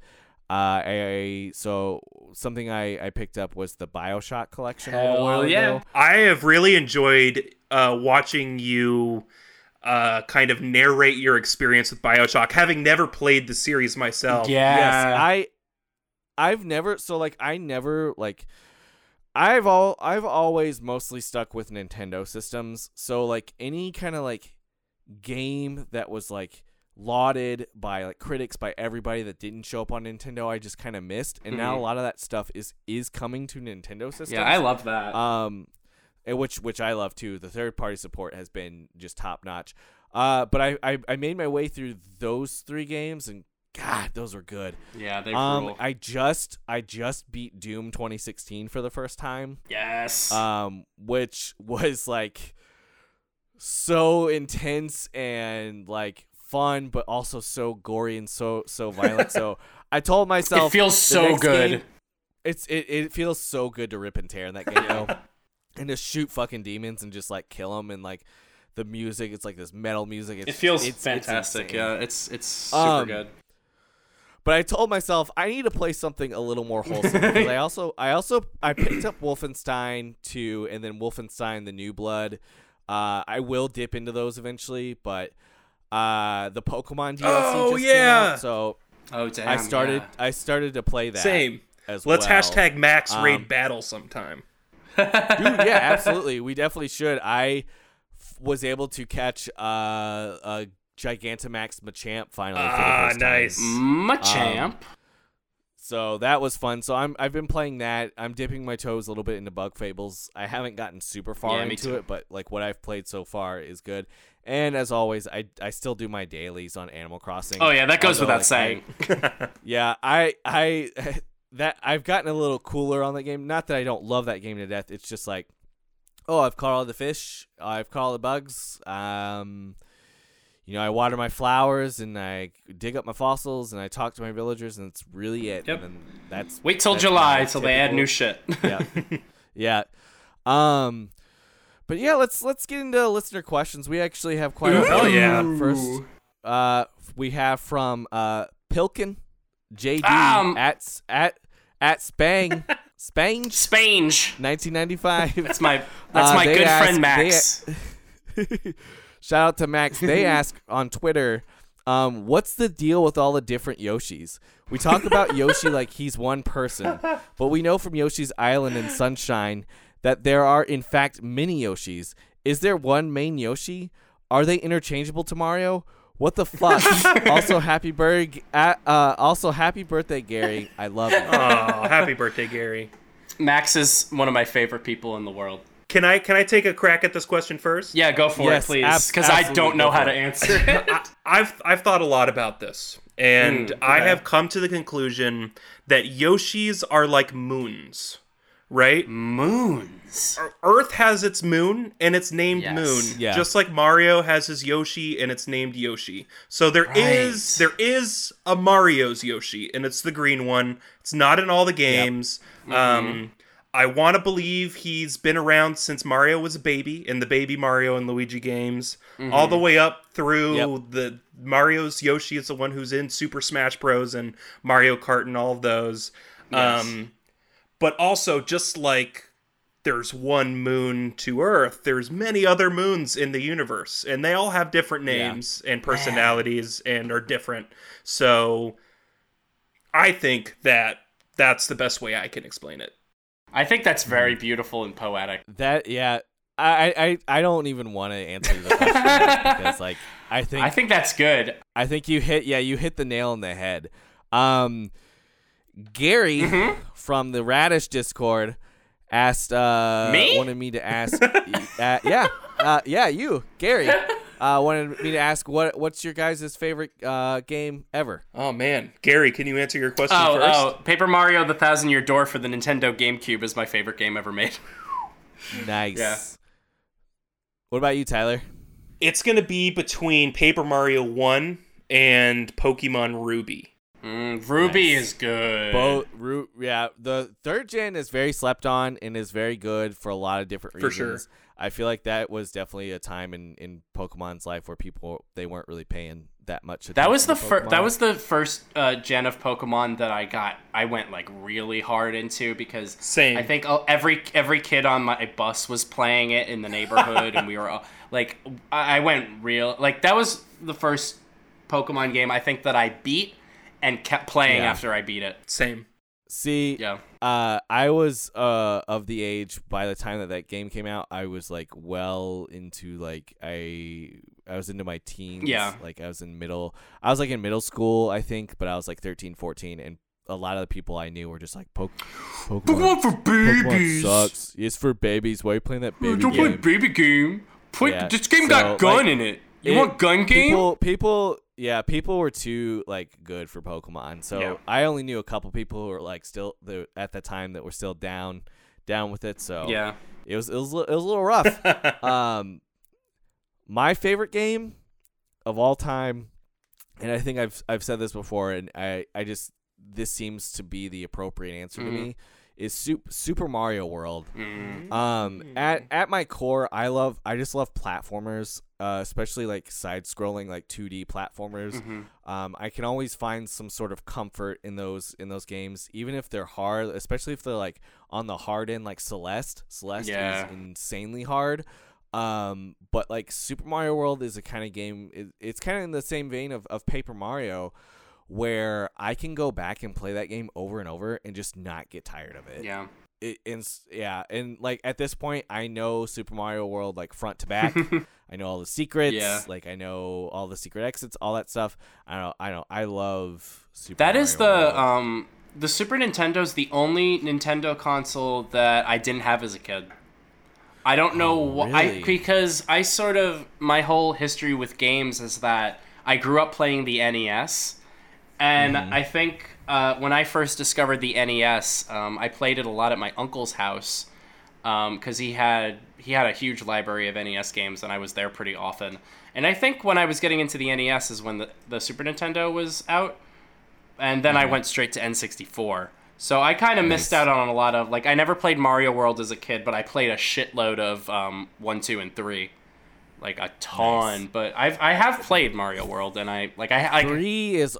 Uh, I so something I I picked up was the Bioshock collection. a
Hell
while
yeah.
ago.
I have really enjoyed uh, watching you uh, kind of narrate your experience with Bioshock, having never played the series myself.
yeah.
Yes, I I've never so like I never like I've all I've always mostly stuck with Nintendo systems. So like any kind of like game that was like lauded by like critics by everybody that didn't show up on Nintendo I just kind of missed and now a lot of that stuff is is coming to Nintendo systems.
yeah, I love that.
Um, and which which I love too. The third party support has been just top notch. Uh, but I, I I made my way through those three games and God, those were good.
yeah, they
Um,
rule.
I just I just beat Doom 2016 for the first time.
yes.
Um, which *laughs* was like so intense and like fun, but also so gory and so so violent. so *laughs* I told myself
it feels so good.
game- it's it, it feels so good to rip and tear in that game, you know? And just shoot fucking demons and just like kill them and like the music. It's like this metal music. It's,
It feels
it's, it's
fantastic.
insane.
yeah, it's it's super
Um,
good.
But I told myself I need to play something a little more wholesome I *laughs* also I also I picked up Wolfenstein 2 and then Wolfenstein the New Blood. Uh, I will dip into those eventually, but uh, the Pokemon DLC
Oh,
just came
yeah.
out, so
Oh damn!
I started
yeah.
I started to play that.
Same.
As
Let's
well.
hashtag Max
Um,
raid battle sometime.
Dude, yeah, *laughs* absolutely. We definitely should. I f- was able to catch uh, a Gigantamax Machamp finally.
Ah,
first time.
nice.
Machamp.
So that was fun. So I'm I've been playing that. I'm dipping my toes a little bit into Bug Fables. I haven't gotten super far
Yeah,
into it, but like what I've played so far is good. And as always, I I still do my dailies on Animal Crossing.
oh yeah, that goes
Although,
without
like, I-
saying. *laughs*
yeah, I I *laughs* that I've gotten a little cooler on that game. Not that I don't love that game to death. It's just like, oh, I've caught all the fish. I've caught all the bugs. Um, you know, I water my flowers and I dig up my fossils and I talk to my villagers and it's really it.
Yep.
And then that's
Wait till
that's
July till they add new shit.
yeah, *laughs* yeah. Um, but yeah, let's let's get into listener questions. We actually have quite a few.
Hell yeah.
First, uh, we have from uh Pilkin, JD
Um.
at at at Spang *laughs* Spange,
Spange.
1995.
That's my that's
Uh,
my good
ask-
friend
they-
Max. *laughs*
Shout out to Max. They *laughs* ask on Twitter, um, what's the deal with all the different Yoshis? We talk about Yoshi like he's one person, but we know from Yoshi's Island and Sunshine that there are in fact many Yoshis. Is there one main Yoshi? Are they interchangeable to Mario? What the fuck? *laughs* also happy bird, uh, also happy birthday, Gary. I love it.
Oh, happy birthday, Gary.
Max is one of my favorite people in the world.
Can I can I take a crack at this question first?
Yeah, go for
Yes,
it, please,
abs-
because I don't know how to answer *laughs* it.
I, I've I've thought a lot about this, and
Mm,
I have come to the conclusion that Yoshis are like moons, right?
Moons.
Earth has its moon, and it's named
Yes.
Moon,
Yeah.
just like Mario has his Yoshi, and it's named Yoshi. So there is
Right.
there is a Mario's Yoshi, and it's the green one. It's not in all the games.
Mm-hmm.
Um, I want to believe he's been around since Mario was a baby in the baby Mario and Luigi games, all the way up through
Yep.
the Mario's Yoshi is the one who's in Super Smash Bros. and Mario Kart and all of those.
Yes.
Um, but also, just like there's one moon to Earth, there's many other moons in the universe, and they all have different
Yeah.
names and personalities and are different. So I think that that's the best way I can explain it.
I think that's very beautiful and poetic.
That yeah. I, I, I don't even want to answer the question *laughs* because like I think
I think that's good.
I think you hit yeah you hit the nail on the head. Um, Gary
Mm-hmm.
from the Radish Discord asked uh
Me?
wanted me to ask *laughs* uh, yeah uh, yeah you Gary uh wanted me to ask what what's your guys' favorite uh game ever.
Oh man, Gary, can you answer your question
Oh,
first?
oh, Paper Mario: The Thousand Year Door for the Nintendo GameCube is my favorite game ever made. *laughs*
Nice.
Yeah.
What about you, Tyler?
It's gonna be between Paper Mario One and Pokemon Ruby.
Mm, Ruby
Nice.
is good.
Both, Ru- yeah, the third gen is very slept on and is very good for a lot of different
For
reasons.
sure.
I feel like that was definitely a time in, in Pokemon's life where people they weren't really paying that much.
That was the
attention
first. That was the first uh, gen of Pokemon that I got. I went like really hard into because
Same.
I think uh, every every kid on my bus was playing it in the neighborhood, and we were all, *laughs* like, I I went real. Like that was the first Pokemon game I think that I beat and kept playing
Yeah.
after I beat it.
Same.
See,
Yeah.
uh, I was uh of the age by the time that that game came out. I was like well into like I I was into my teens.
Yeah.
like I was in middle. I was like in middle school, I think, but I was like 13, 14, and a lot of the people I knew were just like Poke, Pokemon.
for
Pokemon sucks. It's for babies. Why are you playing that baby game?
Don't play baby game. Play,
Yeah,
This game
so,
got gun
like,
in it. You
it-
want gun game?
People, people, yeah, people were too like good for Pokemon. So
Yeah.
I only knew a couple people who were like still the at the time that were still down, down with it. So
yeah.
it was it was it was a little rough. *laughs* um, my favorite game of all time, and I think I've I've said this before, and I I just this seems to be the appropriate answer to
Mhm.
me is Super Super Mario World.
Mm.
Um, at at my core, I love I just love platformers, uh, especially like side-scrolling like 2D platformers.
Mhm.
Um, I can always find some sort of comfort in those in those games, even if they're hard, especially if they're like on the hard end, like Celeste. Celeste
Yeah.
is insanely hard. Um, but like Super Mario World is a kind of game. It, it's kind of in the same vein of of Paper Mario, where I can go back and play that game over and over and just not get tired of it
Yeah.
it, and yeah, and like at this point, I know Super Mario World like front to back. *laughs* I know all the secrets.
Yeah.
Like I know all the secret exits, all that stuff. I don't. I don't. I love Super.
That is
Mario
the
World.
um the Super Nintendo's the only Nintendo console that I didn't have as a kid. I don't know
Oh,
why
really?
because I sort of my whole history with games is that I grew up playing the NES, and
Mm-hmm.
I think uh, when I first discovered the NES, um, I played it a lot at my uncle's house because he had he had a huge library of NES games, and I was there pretty often. And I think when I was getting into the NES is when the, the Super Nintendo was out, and then I went straight to N64. So I kind of missed out on a lot of like I never played Mario World as a kid, but I played a shitload of um, one, two, and three, like a ton.
Nice.
But I've I have played Mario World, and I like I, I
three is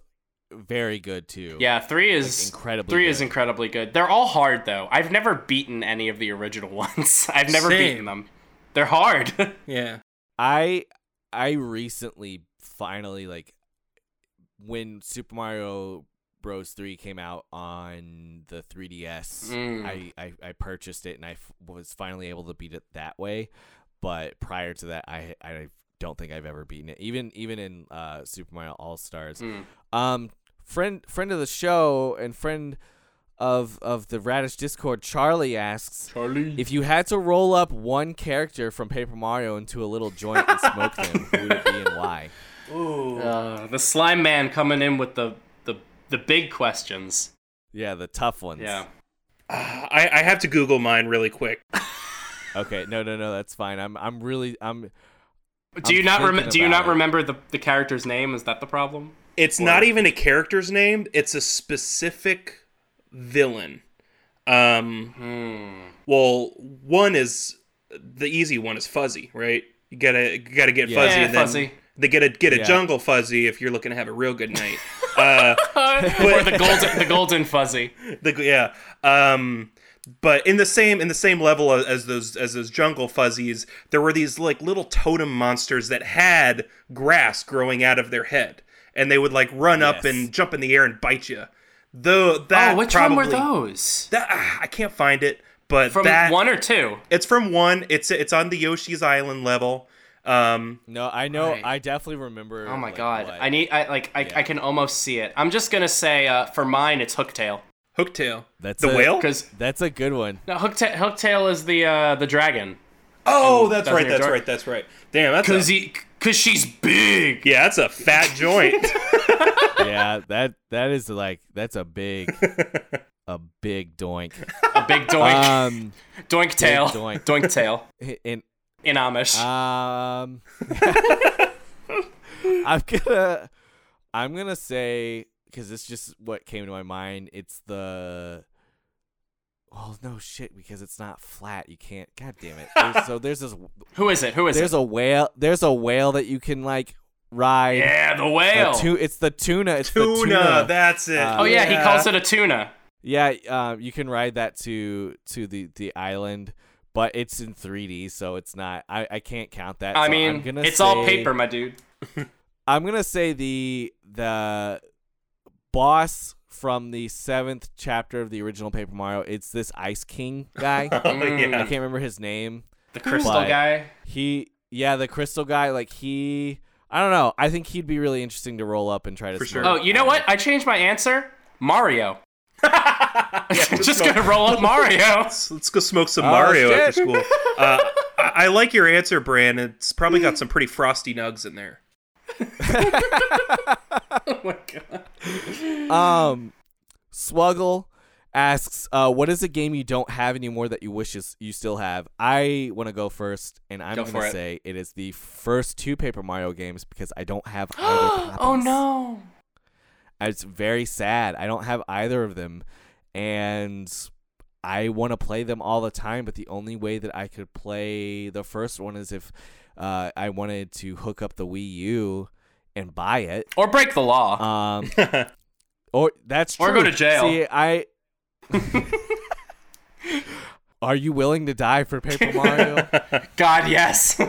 very good too.
yeah, three is
incredibly
Three is incredibly good. They're all hard though. I've never beaten any of the original *laughs* ones. I've never
Same.
beaten them. They're hard. *laughs*
Yeah.
I I recently finally like when Super Mario Bros. Three came out on the 3DS.
Mm.
I, I I purchased it and I f- was finally able to beat it that way. But prior to that, I I don't think I've ever beaten it. Even even in uh, Super Mario All Stars.
Mm.
Um, friend friend of the show and friend of of the Radish Discord, Charlie asks.
Charlie.
If you had to roll up one character from Paper Mario into a little joint and smoke them, who would it be and why? *laughs*
Ooh.
Uh, the slime man coming in with the the the big questions.
Yeah, the tough ones.
Yeah. *sighs*
I, I have to Google mine really quick.
Okay, no, no, no, that's fine. I'm, I'm really, I'm.
Do
I'm
you not rem- do you not remember the the character's name? Is that the problem?
It's not even a character's name. It's a specific villain. Um,
Hmm.
well, one is the easy one is fuzzy, right? You gotta you gotta get
Yeah.
fuzzy,
Yeah,
and then
fuzzy.
they get a get a
Yeah.
jungle fuzzy if you're looking to have a real good night. uh, *laughs*
or the golden the golden fuzzy. *laughs*
the yeah. Um, but in the same in the same level as, as those as those jungle fuzzies, there were these like little totem monsters that had grass growing out of their head, and they would like run up and jump in the air and bite you. Though that
oh, which
probably,
one were those?
That, ah, I can't find it, but
From
that
one or two?
it's from one. It's it's on the Yoshi's Island level. Um,
No, I know.
Right.
I definitely remember.
Oh my
like,
god.
what-
I need I like I,
Yeah.
I can almost see it. I'm just gonna say uh, for mine it's Hooktail.
Hooktail.
That's
the
a-
whale.
Because
That's a good one.
no, Hooktail Hooktail is the uh, the dragon.
Oh, that's right. That's
dark?
right. That's right. Damn, that's
Cause
a,
he cause she's big.
yeah, that's a fat joint. *laughs*
yeah, that that is like that's a big, a big doink.
A big doink.
Um,
doink tail.
doink.
Doink tail.
in
In Amish.
um, *laughs* I'm gonna, I'm gonna say because it's just what came to my mind. It's the. Oh no shit! Because it's not flat. You can't. God damn it! There's, so *laughs* there's this.
Who is it? Who is
There's
it?
There's a whale. There's a whale that you can like ride.
yeah, the
A
whale.
tu- it's the tuna. It's the
tuna,
tuna.
That's it.
Uh,
oh yeah, he calls it a tuna.
Yeah, um, you can ride that to to the the island, but it's in 3D, so it's not. I, I can't count that.
I
so I'm
mean,
gonna
it's all paper, my dude. *laughs*
I'm gonna say the the boss from the seventh chapter of the original Paper Mario. It's this Ice King guy. *laughs*
Oh,
Mm.
I can't remember his name.
The crystal guy.
He, yeah, the crystal guy. Like he, I don't know. I think he'd be really interesting to roll up and try to.
For sure.
Oh, you know what? I changed my answer. Mario. *laughs*
Yeah,
just
smoke-
gonna roll up Mario. *laughs*
Let's, let's go smoke some
Oh,
Mario
shit.
after school. Uh, I, I like your answer, Bran. It's probably got some pretty frosty nugs in there. *laughs*
oh my god.
Um, Swuggle asks, uh, "What is a game you don't have anymore that you wish is, you still have?" I want to go first, and I'm
Go
gonna
it.
say it is the first two Paper Mario games because I don't have *gasps* either.
oh no.
It's very sad. I don't have either of them, and I want to play them all the time. But the only way that I could play the first one is if uh, I wanted to hook up the Wii U and buy it.
Or break the law.
Um, *laughs* or that's true.
Or go to jail.
See, I. *laughs* Are you willing to die for Paper Mario? *laughs*
God, yes.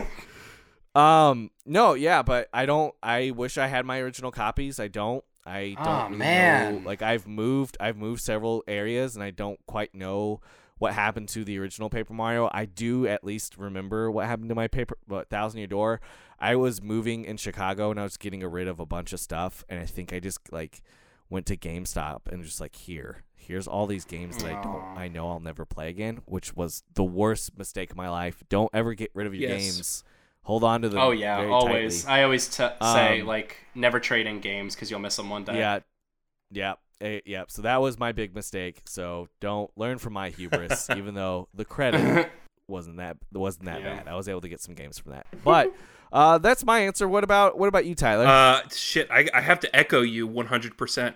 um, no, yeah, but I don't. I wish I had my original copies. I don't. I don't.
Aw,
really
man.
Know. Like I've moved. I've moved several areas, and I don't quite know what happened to the original Paper Mario. I do at least remember what happened to my paper. What Thousand Year Door? I was moving in Chicago, and I was getting rid of a bunch of stuff, and I think I just like went to GameStop and just like here, here's all these games that I don't, I know I'll never play again, which was the worst mistake of my life. Don't ever get rid of your
Yes.
games. Hold on to them.
oh yeah, always.
tightly.
I always t- say
Um,
like never trade in games because you'll miss them one day.
Yeah, yeah, eh, yeah. So that was my big mistake. So don't learn from my hubris, *laughs* even though the credit *laughs* wasn't that wasn't that
Yeah.
bad. I was able to get some games from that. But *laughs* uh, that's my answer. What about what about you, Tyler?
Uh, shit, I, I have to echo you 100%.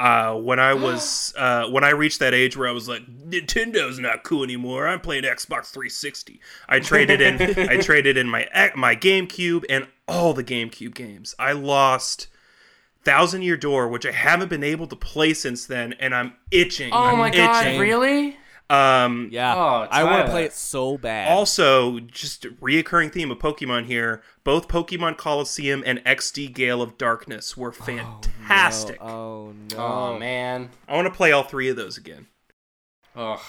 Uh, when I was *gasps* uh, when I reached that age where I was like, Nintendo's not cool anymore. I'm playing Xbox 360. I traded in I traded in my my GameCube and all the GameCube games. I lost Thousand Year Door, which I haven't been able to play since then, and I'm itching.
Oh
I'm
my god, really?
Um,
yeah,
oh,
I want to play it so bad.
Also, just a reoccurring theme of Pokemon here. Both Pokemon Colosseum and XD Gale of Darkness were fantastic.
Oh no!
Oh man.
I want to play all three of those again.
Ugh.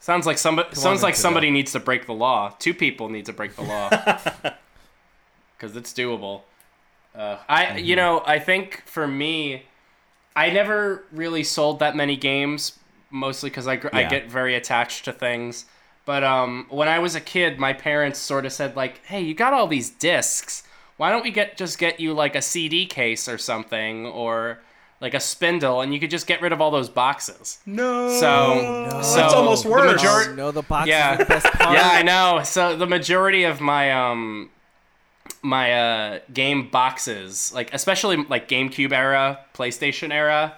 Sounds like somebody sounds like
Nintendo.
somebody needs to break the law. Two people need to break the law. *laughs* Cuz it's doable. Uh, I
Mm-hmm.
you know, I think for me I never really sold that many games mostly cuz I gr- I get very attached to things. But um when I was a kid, my parents sort of said like, "Hey, you got all these discs. Why don't we get just get you like a CD case or something or like a spindle and you could just get rid of all those boxes."
No.
So- so
that's almost
the
worse.
major-
Oh, no, the box
Yeah.
is the best *laughs* part.
Yeah, I know. So the majority of my um my uh game boxes, like especially like GameCube era, PlayStation era,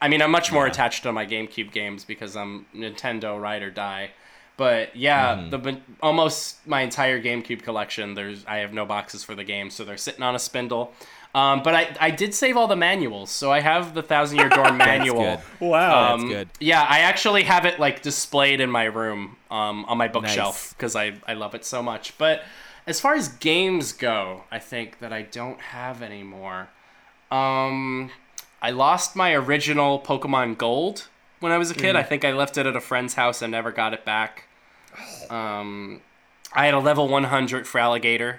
I mean, I'm much more attached to my GameCube games because I'm Nintendo ride or die. But yeah,
Mm-hmm.
the but almost my entire GameCube collection. There's I have no boxes for the game, so they're sitting on a spindle. Um, but I, I did save all the manuals, so I have the Thousand Year Door *laughs* manual.
good.
Wow.
That's
Um,
good.
Yeah, I actually have it like displayed in my room um, on my bookshelf
Nice.
because I, I love it so much. But as far as games go, I think that I don't have anymore. Um, I lost my original Pokemon Gold when I was a kid. I think I left it at a friend's house and never got it back. Um, I had a level 100 Feraligatr.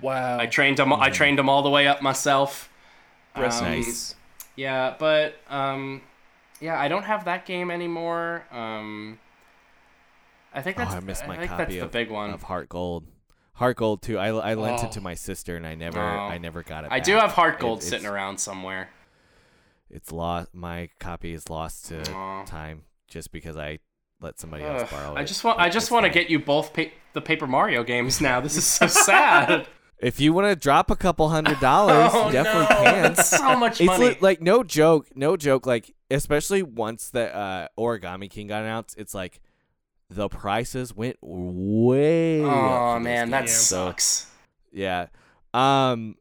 wow.
I trained him. I trained him all the way up myself.
In
um,
peace.
Yeah, but um, yeah, I don't have that game anymore. Um, I think that's.
Oh,
that's
I missed my
think
copy
that's the big one.
of Heart Gold. Heart Gold too. I, I lent
Oh.
it to my sister and I never
Oh.
I never got it.
I do have Heart Gold
it's-
sitting around somewhere.
It's lost. My copy is lost to
Aw.
time just because I let somebody else
Ugh,
borrow it.
I just want I just want to get you both pa- the Paper Mario games now. This is so *laughs* sad.
If you want to drop a couple hundred dollars, *laughs*
oh
you definitely
no,
can.
that's so much
It's
money.
li- like no joke, no joke. Like especially once the uh, Origami King got announced, it's like the prices went way.
oh man, that
games.
Sucks.
yeah. Um,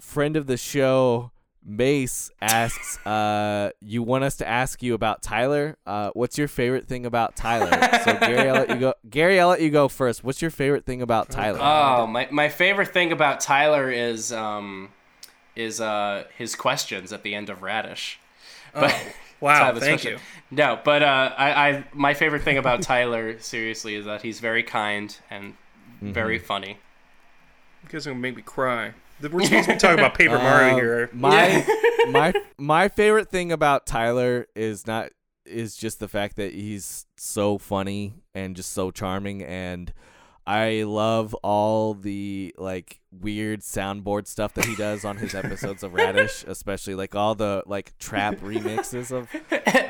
friend of the show, Mace asks, *laughs* uh, you want us to ask you about Tyler? Uh, what's your favorite thing about Tyler? so *laughs* Gary, I'll let you go. Gary, I'll let you go first. What's your favorite thing about Tyler?
Oh, my, my favorite thing about Tyler is um is uh his questions at the end of Radish. But
Wow.
Tyler's
Thank
question.
you.
No, but uh, I, I my favorite thing about Tyler *laughs* seriously is that he's very kind and very
Mm-hmm.
funny.
You guys are gonna make me cry. We're supposed to be talking about *laughs* Paper Mario
Um,
here.
My *laughs* my my favorite thing about Tyler is not is just the fact that he's so funny and just so charming and I love all the like weird soundboard stuff that he does on his episodes of Radish, *laughs* especially like all the like trap remixes of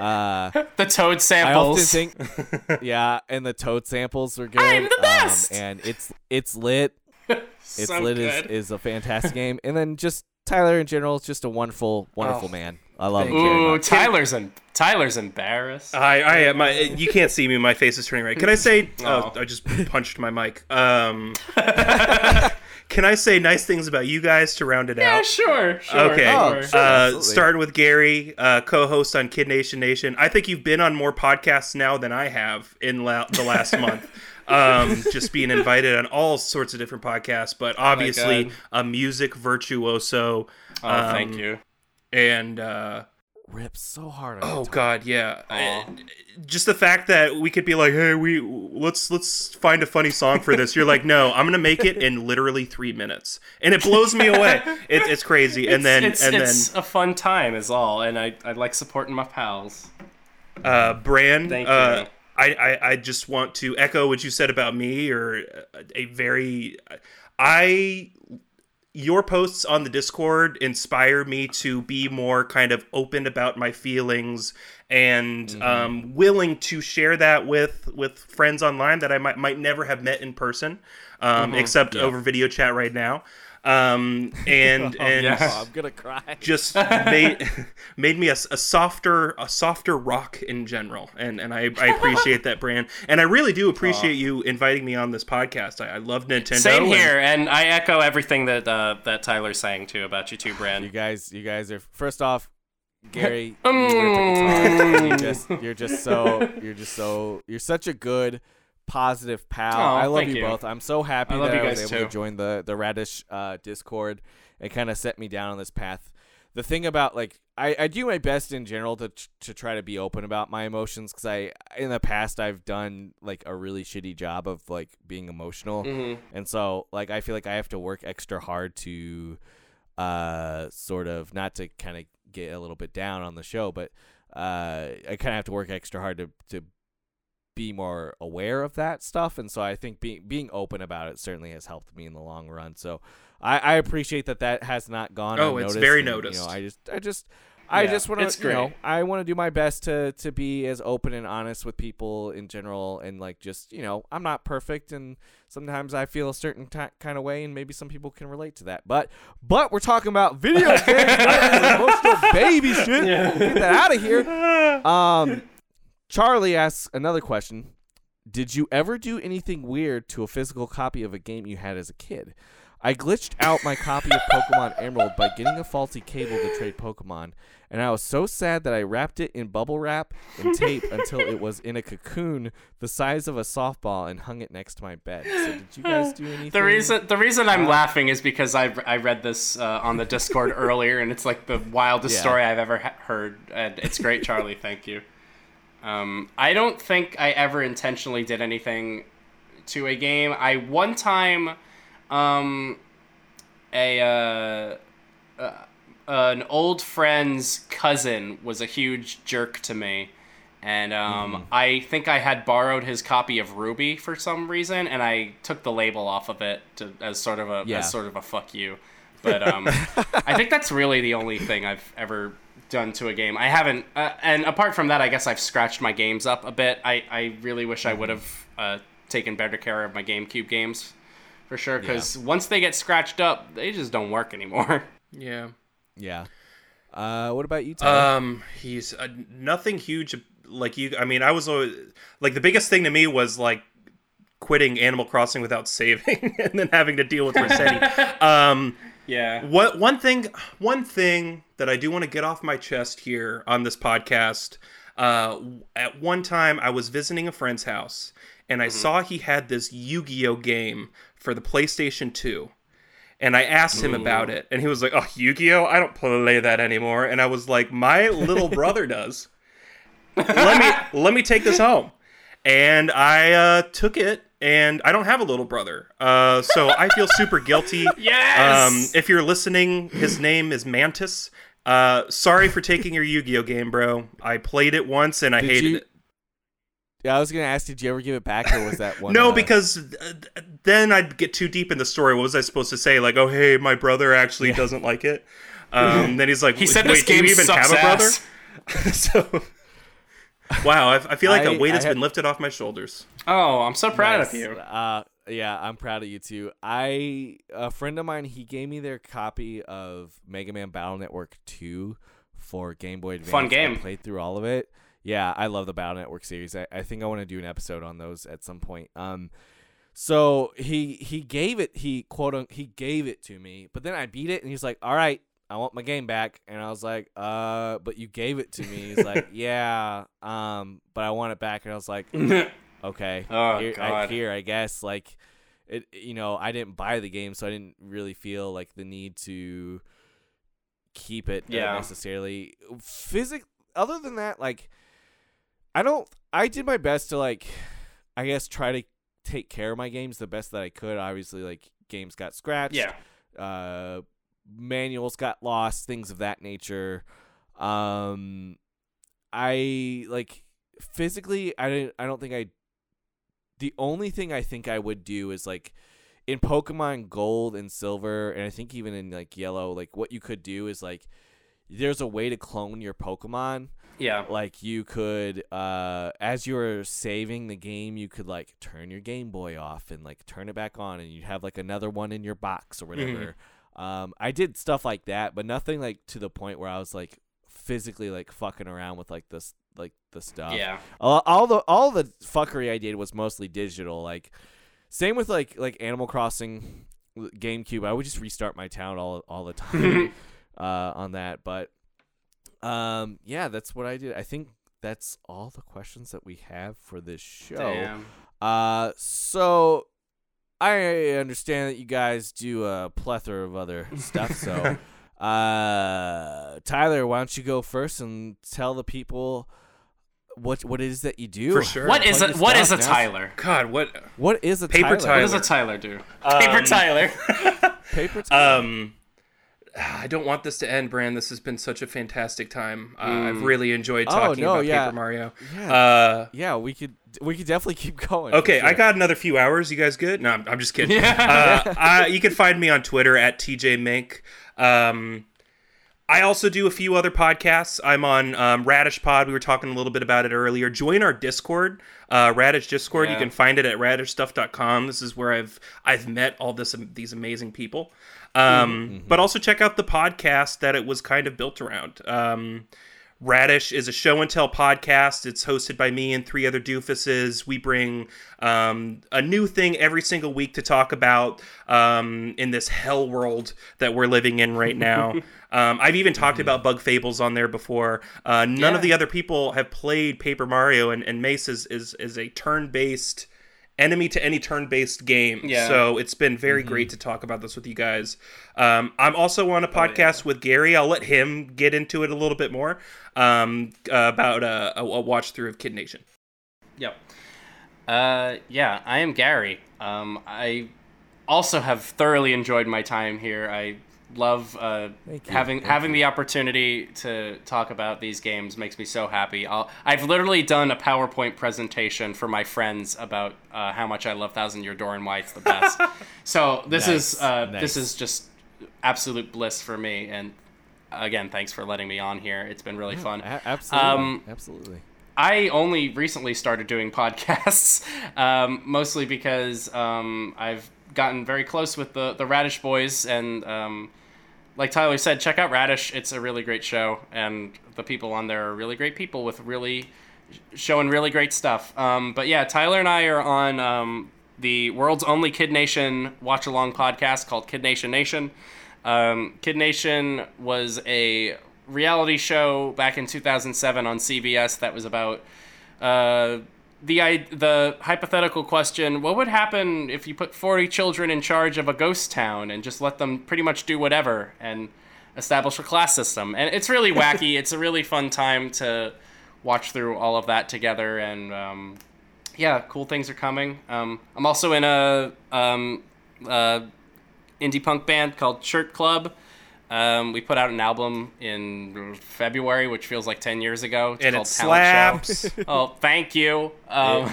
uh
The Toad
I often
samples.
think *laughs* yeah, and the toad samples are good.
I'm the best!
Um, and it's it's lit. *laughs* It's
so
lit is, is a fantastic game, and then just Tyler in general is just a wonderful, wonderful
Oh,
man. I love him
thank
very
Ooh,
much.
Tyler's em- Tyler's embarrassed.
I, I, my, you can't see me. My face is turning red. Can I say? *laughs* Oh,
Oh.
I just punched my mic. Um, *laughs* can I say nice things about you guys to round it
yeah,
out?
Yeah, sure, sure.
Okay.
Oh,
sure.
sure.
Uh,
absolutely.
starting with Gary, uh, co-host on Kid Nation Nation. I think you've been on more podcasts now than I have in la- the last *laughs* month. Um, just being invited on all sorts of different podcasts, but obviously
God.
a music virtuoso.
oh,
um,
thank you.
And uh,
rips so hard.
Oh
guitar.
god, yeah.
Aw.
Uh, Just the fact that we could be like, hey, we let's let's find a funny song for this. You're like, no, I'm gonna make it in literally three minutes, and it blows me away. It, it's crazy. And then
it's,
and
it's a fun time, is all, and I I like supporting my pals.
uh, Brand.
Thank
uh,
you.
I, I I just want to echo what you said about me, or a, a very, I your posts on the Discord inspire me to be more kind of open about my feelings and
Mm-hmm.
um, willing to share that with with friends online that I might might never have met in person, um,
Mm-hmm.
except over video chat right now. Um, and *laughs* and
yeah.
Oh, I'm gonna cry.
just made *laughs* made me a, a softer a softer rock in general and and I, I appreciate that brand and I really do appreciate you inviting me on this podcast I, I love Nintendo
Same
and-
here, and I echo everything that uh, that Tyler's saying too about you two,
You guys, you guys are first off, Gary. *laughs* you rip a guitar. you just, you're just so, you're just so, you're such a good, positive pal.
Aw,
I love you,
you.
both. I'm so happy
I
that
you
I was able
too.
to join the the Radish uh, Discord and kind of set me down on this path. The thing about like I, I do my best in general to to try to be open about my emotions because I in the past I've done like a really shitty job of like being emotional
Mhm.
and so like I feel like I have to work extra hard to uh sort of not to kind of get a little bit down on the show but uh I kind of have to work extra hard to to be more aware of that stuff and so I think being being open about it certainly has helped me in the long run so I, I appreciate that that has not gone
Oh, it's very
and,
noticed.
you know I just I just I
Yeah,
just want to, you know. I want to do my best to to be as open and honest with people in general, and like just, you know, I'm not perfect, and sometimes I feel a certain ti kind of way, and maybe some people can relate to that. But but we're talking about video games, *laughs* not emotional baby shit. Get that out of here. *laughs* Um, Charlie asks another question. Did you ever do anything weird to a physical copy of a game you had as a kid? I glitched out my copy of Pokemon Emerald by getting a faulty cable to trade Pokemon, and I was so sad that I wrapped it in bubble wrap and tape *laughs* until it was in a cocoon the size of a softball and hung it next to my bed. So did you guys do anything?
The reason the reason I'm laughing is because I I read this uh, on the Discord *laughs* earlier, and it's like the wildest
Yeah.
story I've ever ha- heard, and it's great, Charlie. Thank you. Um, I don't think I ever intentionally did anything to a game. I one time, um, a uh, uh, an old friend's cousin was a huge jerk to me. And um, I think I had borrowed his copy of Ruby for some reason, and I took the label off of it to, as sort of a
Yeah.
as sort of a fuck you. But um, *laughs* I think that's really the only thing I've ever done to a game. I haven't, uh, and apart from that, I guess I've scratched my games up a bit. I, I really wish I would have uh, taken better care of my GameCube games, for sure. Because once they get scratched up, they just don't work anymore. *laughs*
Yeah.
Yeah. Uh, what about you, Tyler?
Um, he's uh, nothing huge like you. I mean, I was always like the biggest thing to me was like quitting Animal Crossing without *laughs* saving and then having to deal with Resetti. *laughs* um,
yeah.
what one thing one thing that I do want to get off my chest here on this podcast. Uh, at one time, I was visiting a friend's house and I saw he had this Yu-Gi-Oh game for the PlayStation 2. And I asked him about it, and he was like, "Oh, Yu-Gi-Oh! I don't play that anymore." And I was like, "My little *laughs* brother does. let me let me take this home." And I uh, took it, and I don't have a little brother, uh, so I feel super guilty. *laughs*
Yes!
Um, if you're listening, his name is Mantis. Uh, sorry for taking your Yu-Gi-Oh game, bro. I played it once and I
Did
hated
you-
it.
yeah, I was gonna ask, did you ever give it back, or was that *laughs* one?
No,
uh,
because uh, then I'd get too deep in the story. What was I supposed to say? Like, oh, hey, my brother actually doesn't like it. *laughs* Um, then he's like,
He said
Wait,
this
do you even
sucks
have a brother? *laughs* so, wow, I, I feel like
I-
a weight
I
has
had-
been lifted off my shoulders.
Oh, I'm so proud
Nice.
of you.
Uh, yeah, I'm proud of you too. I a friend of mine, he gave me their copy of Mega Man Battle Network 2 for Game Boy Advance.
Fun
I
game.
played through all of it. Yeah, I love the Battle Network series. I, I think I want to do an episode on those at some point. Um, so he he gave it he quote un, he gave it to me, but then I beat it and he's like, "All right, I want my game back." And I was like, "Uh, but you gave it to me." He's like, *laughs* "Yeah, um, but I want it back." And I was like, *laughs* okay
Oh,
here, I, here I guess like it you know i didn't buy the game so i didn't really feel like the need to keep it uh,
Yeah.
necessarily physic other than that like i don't i did my best to like i guess try to take care of my games the best that i could obviously like games got scratched
yeah.
uh manuals got lost things of that nature um i like physically i didn't i don't think i the only thing i think i would do is like in pokemon gold and silver and i think even in like yellow like what you could do is like there's a way to clone your pokemon.
Yeah.
like you could uh as you were saving the game you could like turn your game boy off and like turn it back on and you'd have like another one in your box or whatever. Um i did stuff like that but nothing like to the point where i was like physically like fucking around with like this like the stuff
Yeah.
all, all the all the fuckery i did was mostly digital like same with like like animal crossing gamecube i would just restart my town all all the *laughs* time *laughs* uh on that but um yeah that's what i did i think that's all the questions that we have for this show
Damn.
uh so i understand that you guys do a plethora of other *laughs* stuff so uh tyler why don't you go first and tell the people what what it is that you do
For sure.
What is
Plug
a what is a. Tyler?
God, what?
what is a
Paper
Tyler?
What does a
Tyler.
Tyler do? Paper
Um,
Tyler. *laughs*
Paper Tyler.
Um, I don't want this to end, Brand. This has been such a fantastic time. Uh,
Mm.
I've really enjoyed
Oh,
talking
no,
about
yeah.
Paper Mario.
yeah,
Uh,
yeah, we could we could definitely keep going. for
okay, I got another few hours. You guys good? No, I'm, I'm just kidding. *laughs*
Yeah.
Uh, I, you can find me on Twitter at TJ Mink. Um, I also do a few other podcasts. I'm on um, Radish Pod. We were talking a little bit about it earlier. Join our Discord, uh, Radish Discord. You can find it at radishstuff.com. This is where I've I've met all this these amazing people. Um, But also check out the podcast that it was kind of built around. Radish is a show and tell podcast. It's hosted by me and three other doofuses. We bring um, a new thing every single week to talk about um, in this hell world that we're living in right now. *laughs* um, I've even talked about Bug Fables on there before. Uh, none of the other people have played Paper Mario, and, and Mace is, is, is a turn based enemy to any turn based game.
Yeah.
So it's been very great to talk about this with you guys. Um, I'm also on a podcast with Gary. I'll let him get into it a little bit more um, uh, about uh, a, a watch through of Kid Nation.
Yep. Uh, yeah, I am Gary. Um, I also have thoroughly enjoyed my time here. I love uh, having
Thank
having the opportunity to talk about these games makes me so happy. I'll, I've literally done a PowerPoint presentation for my friends about uh, how much I love Thousand Year Door and why it's the best. *laughs* so this is uh,
nice.
this is just absolute bliss for me. And again, thanks for letting me on here. It's been really fun.
A- absolutely.
Um,
absolutely.
I only recently started doing podcasts, *laughs* um, mostly because um, I've gotten very close with the, the Radish boys. And um, like Tyler said, check out Radish. It's a really great show. And the people on there are really great people with really showing really great stuff. Um, but yeah, Tyler and I are on um, the world's only Kid Nation watch along podcast called Kid Nation Nation. Um, Kid Nation was a reality show back in 2007 on CBS that was about uh, the i- the hypothetical question: What would happen if you put 40 children in charge of a ghost town and just let them pretty much do whatever and establish a class system? And it's really *laughs* wacky. it's a really fun time to watch through all of that together and. Um, yeah, cool things are coming. Um, I'm also in a um, uh, indie punk band called Shirt Club. Um, we put out an album in February, which feels like 10 years ago. It's
And
called
it
Talent Show.
slaps. *laughs*
Oh, thank you. Um,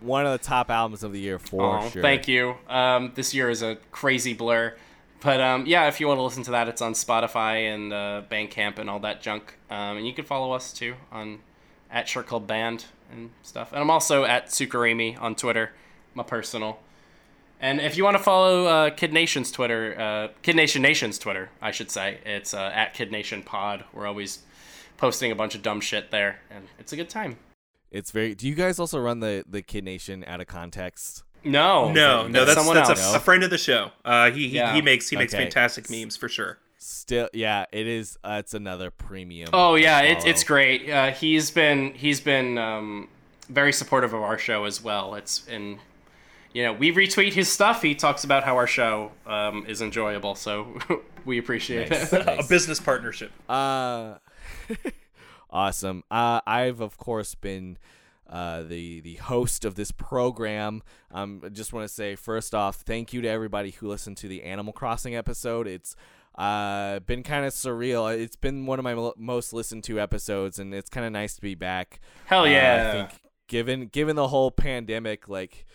One of the top albums of the year for
oh,
sure.
Thank you. Um, this year is a crazy blur. But um, yeah, if you want to listen to that, it's on Spotify and uh, Bandcamp and all that junk. Um, and you can follow us too on at Shirt Club Band and stuff. And I'm also at Sukarimi on Twitter, my personal. And if you want to follow uh, Kid Nation's Twitter, uh, Kid Nation Nation's Twitter, I should say, it's uh, at Kid Nation Pod. We're always posting a bunch of dumb shit there, and it's a good time.
It's very. Do you guys also run the the Kid Nation out of context?
No,
No, no, that's
someone
that's
else.
a, a friend of the show. Uh, he he,
Yeah.
he makes he makes
Okay.
fantastic memes for sure.
Still, yeah, it is. Uh, it's another premium.
Oh yeah, it's it's great. Uh, he's been he's been um, very supportive of our show as well. It's and you know we retweet his stuff. He talks about how our show um, is enjoyable, so *laughs* we appreciate
Nice.
it.
A business partnership.
Uh, *laughs* awesome. Uh, I've of course been uh, the the host of this program. Um, I just want to say first off, thank you to everybody who listened to the Animal Crossing episode. It's uh been kind of surreal. It's been one of my mo- most listened to episodes, and it's kind of nice to be back.
Hell
Uh,
yeah!
I think given given the whole pandemic, like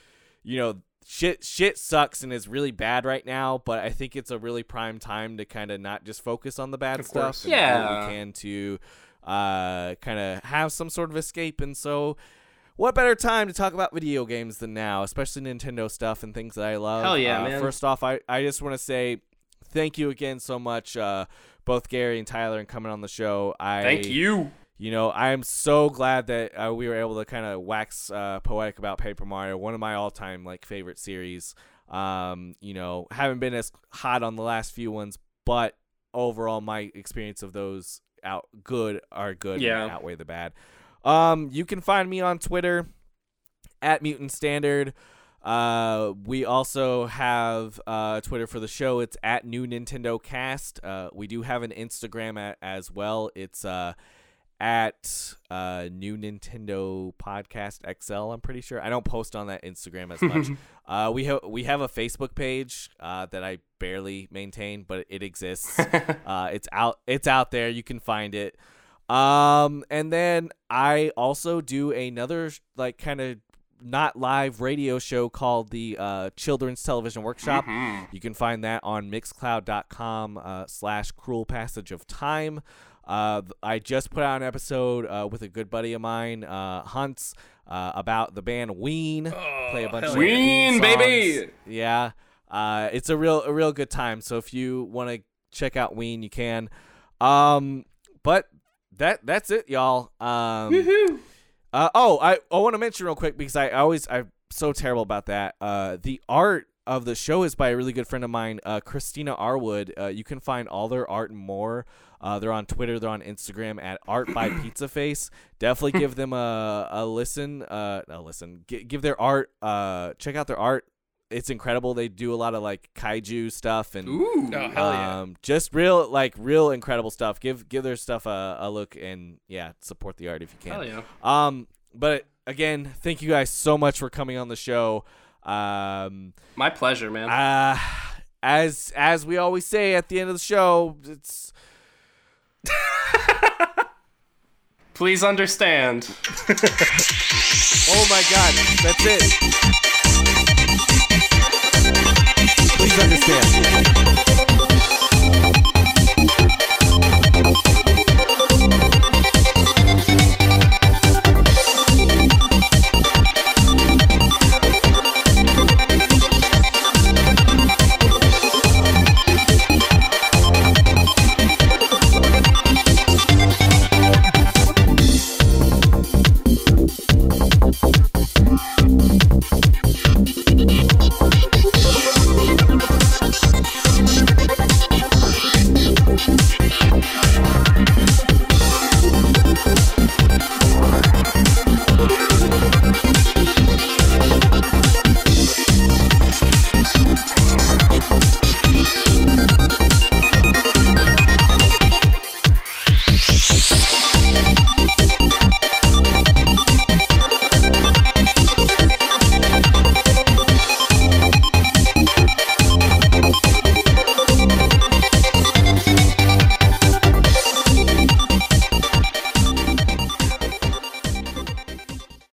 you know, shit shit sucks and is really bad right now. But I think it's a really prime time to kind of not just focus on the bad
Of
stuff.
course.
and do what
Yeah.
we can to uh kind of have some sort of escape. And so, what better time to talk about video games than now, especially Nintendo stuff and things that I love.
Hell yeah,
Uh,
man.
First off, I I just want to say. Thank you again so much, uh, both Gary and Tyler, and coming on the show. I
Thank you.
You know, I am so glad that uh, we were able to kind of wax uh, poetic about Paper Mario, one of my all-time like favorite series. Um, you know, haven't been as hot on the last few ones, but overall, my experience of those out good are good.
Yeah.
and outweigh the bad. Um, you can find me on Twitter at Mutant Standard. Uh, we also have uh, Twitter for the show. It's at New Nintendo Cast. Uh, we do have an Instagram at, as well. It's uh, at uh, New Nintendo Podcast XL. I'm pretty sure. I don't post on that Instagram as much. *laughs* uh, we have we have a Facebook page uh, that I barely maintain, but it exists. *laughs* uh, it's out. It's out there. You can find it. Um, and then I also do another like kind of not live radio show called the uh, Children's Television Workshop. You can find that on mixcloud.com uh, slash cruel passage of time. Uh, I just put out an episode uh, with a good buddy of mine, uh, Hunts, uh, about the band Ween. Play a bunch of
yeah.
Ween,
songs.
baby!
Yeah, uh, it's a real a real good time. So if you want to check out Ween, you can. Um, but that that's it, y'all. Um, uh, oh, I, I want to mention real quick because I always I'm so terrible about that. Uh, the art of the show is by a really good friend of mine, uh, Christina Arwood. Uh, you can find all their art and more. Uh, they're on Twitter. They're on Instagram at Art by *laughs* Pizza Face. Definitely give them a a listen. Uh, a listen. G- give their art. Uh, check out their art. It's incredible. They do a lot of like kaiju stuff and
Ooh.
Oh hell yeah!
um, just real like real incredible stuff. Give give their stuff a, a look and yeah, support the art if you can.
Hell yeah.
Um, but again, thank you guys so much for coming on the show. Um,
My pleasure, man.
Uh, as as we always say at the end of the show, it's.
Please understand.
oh my god, that's it. Please understand.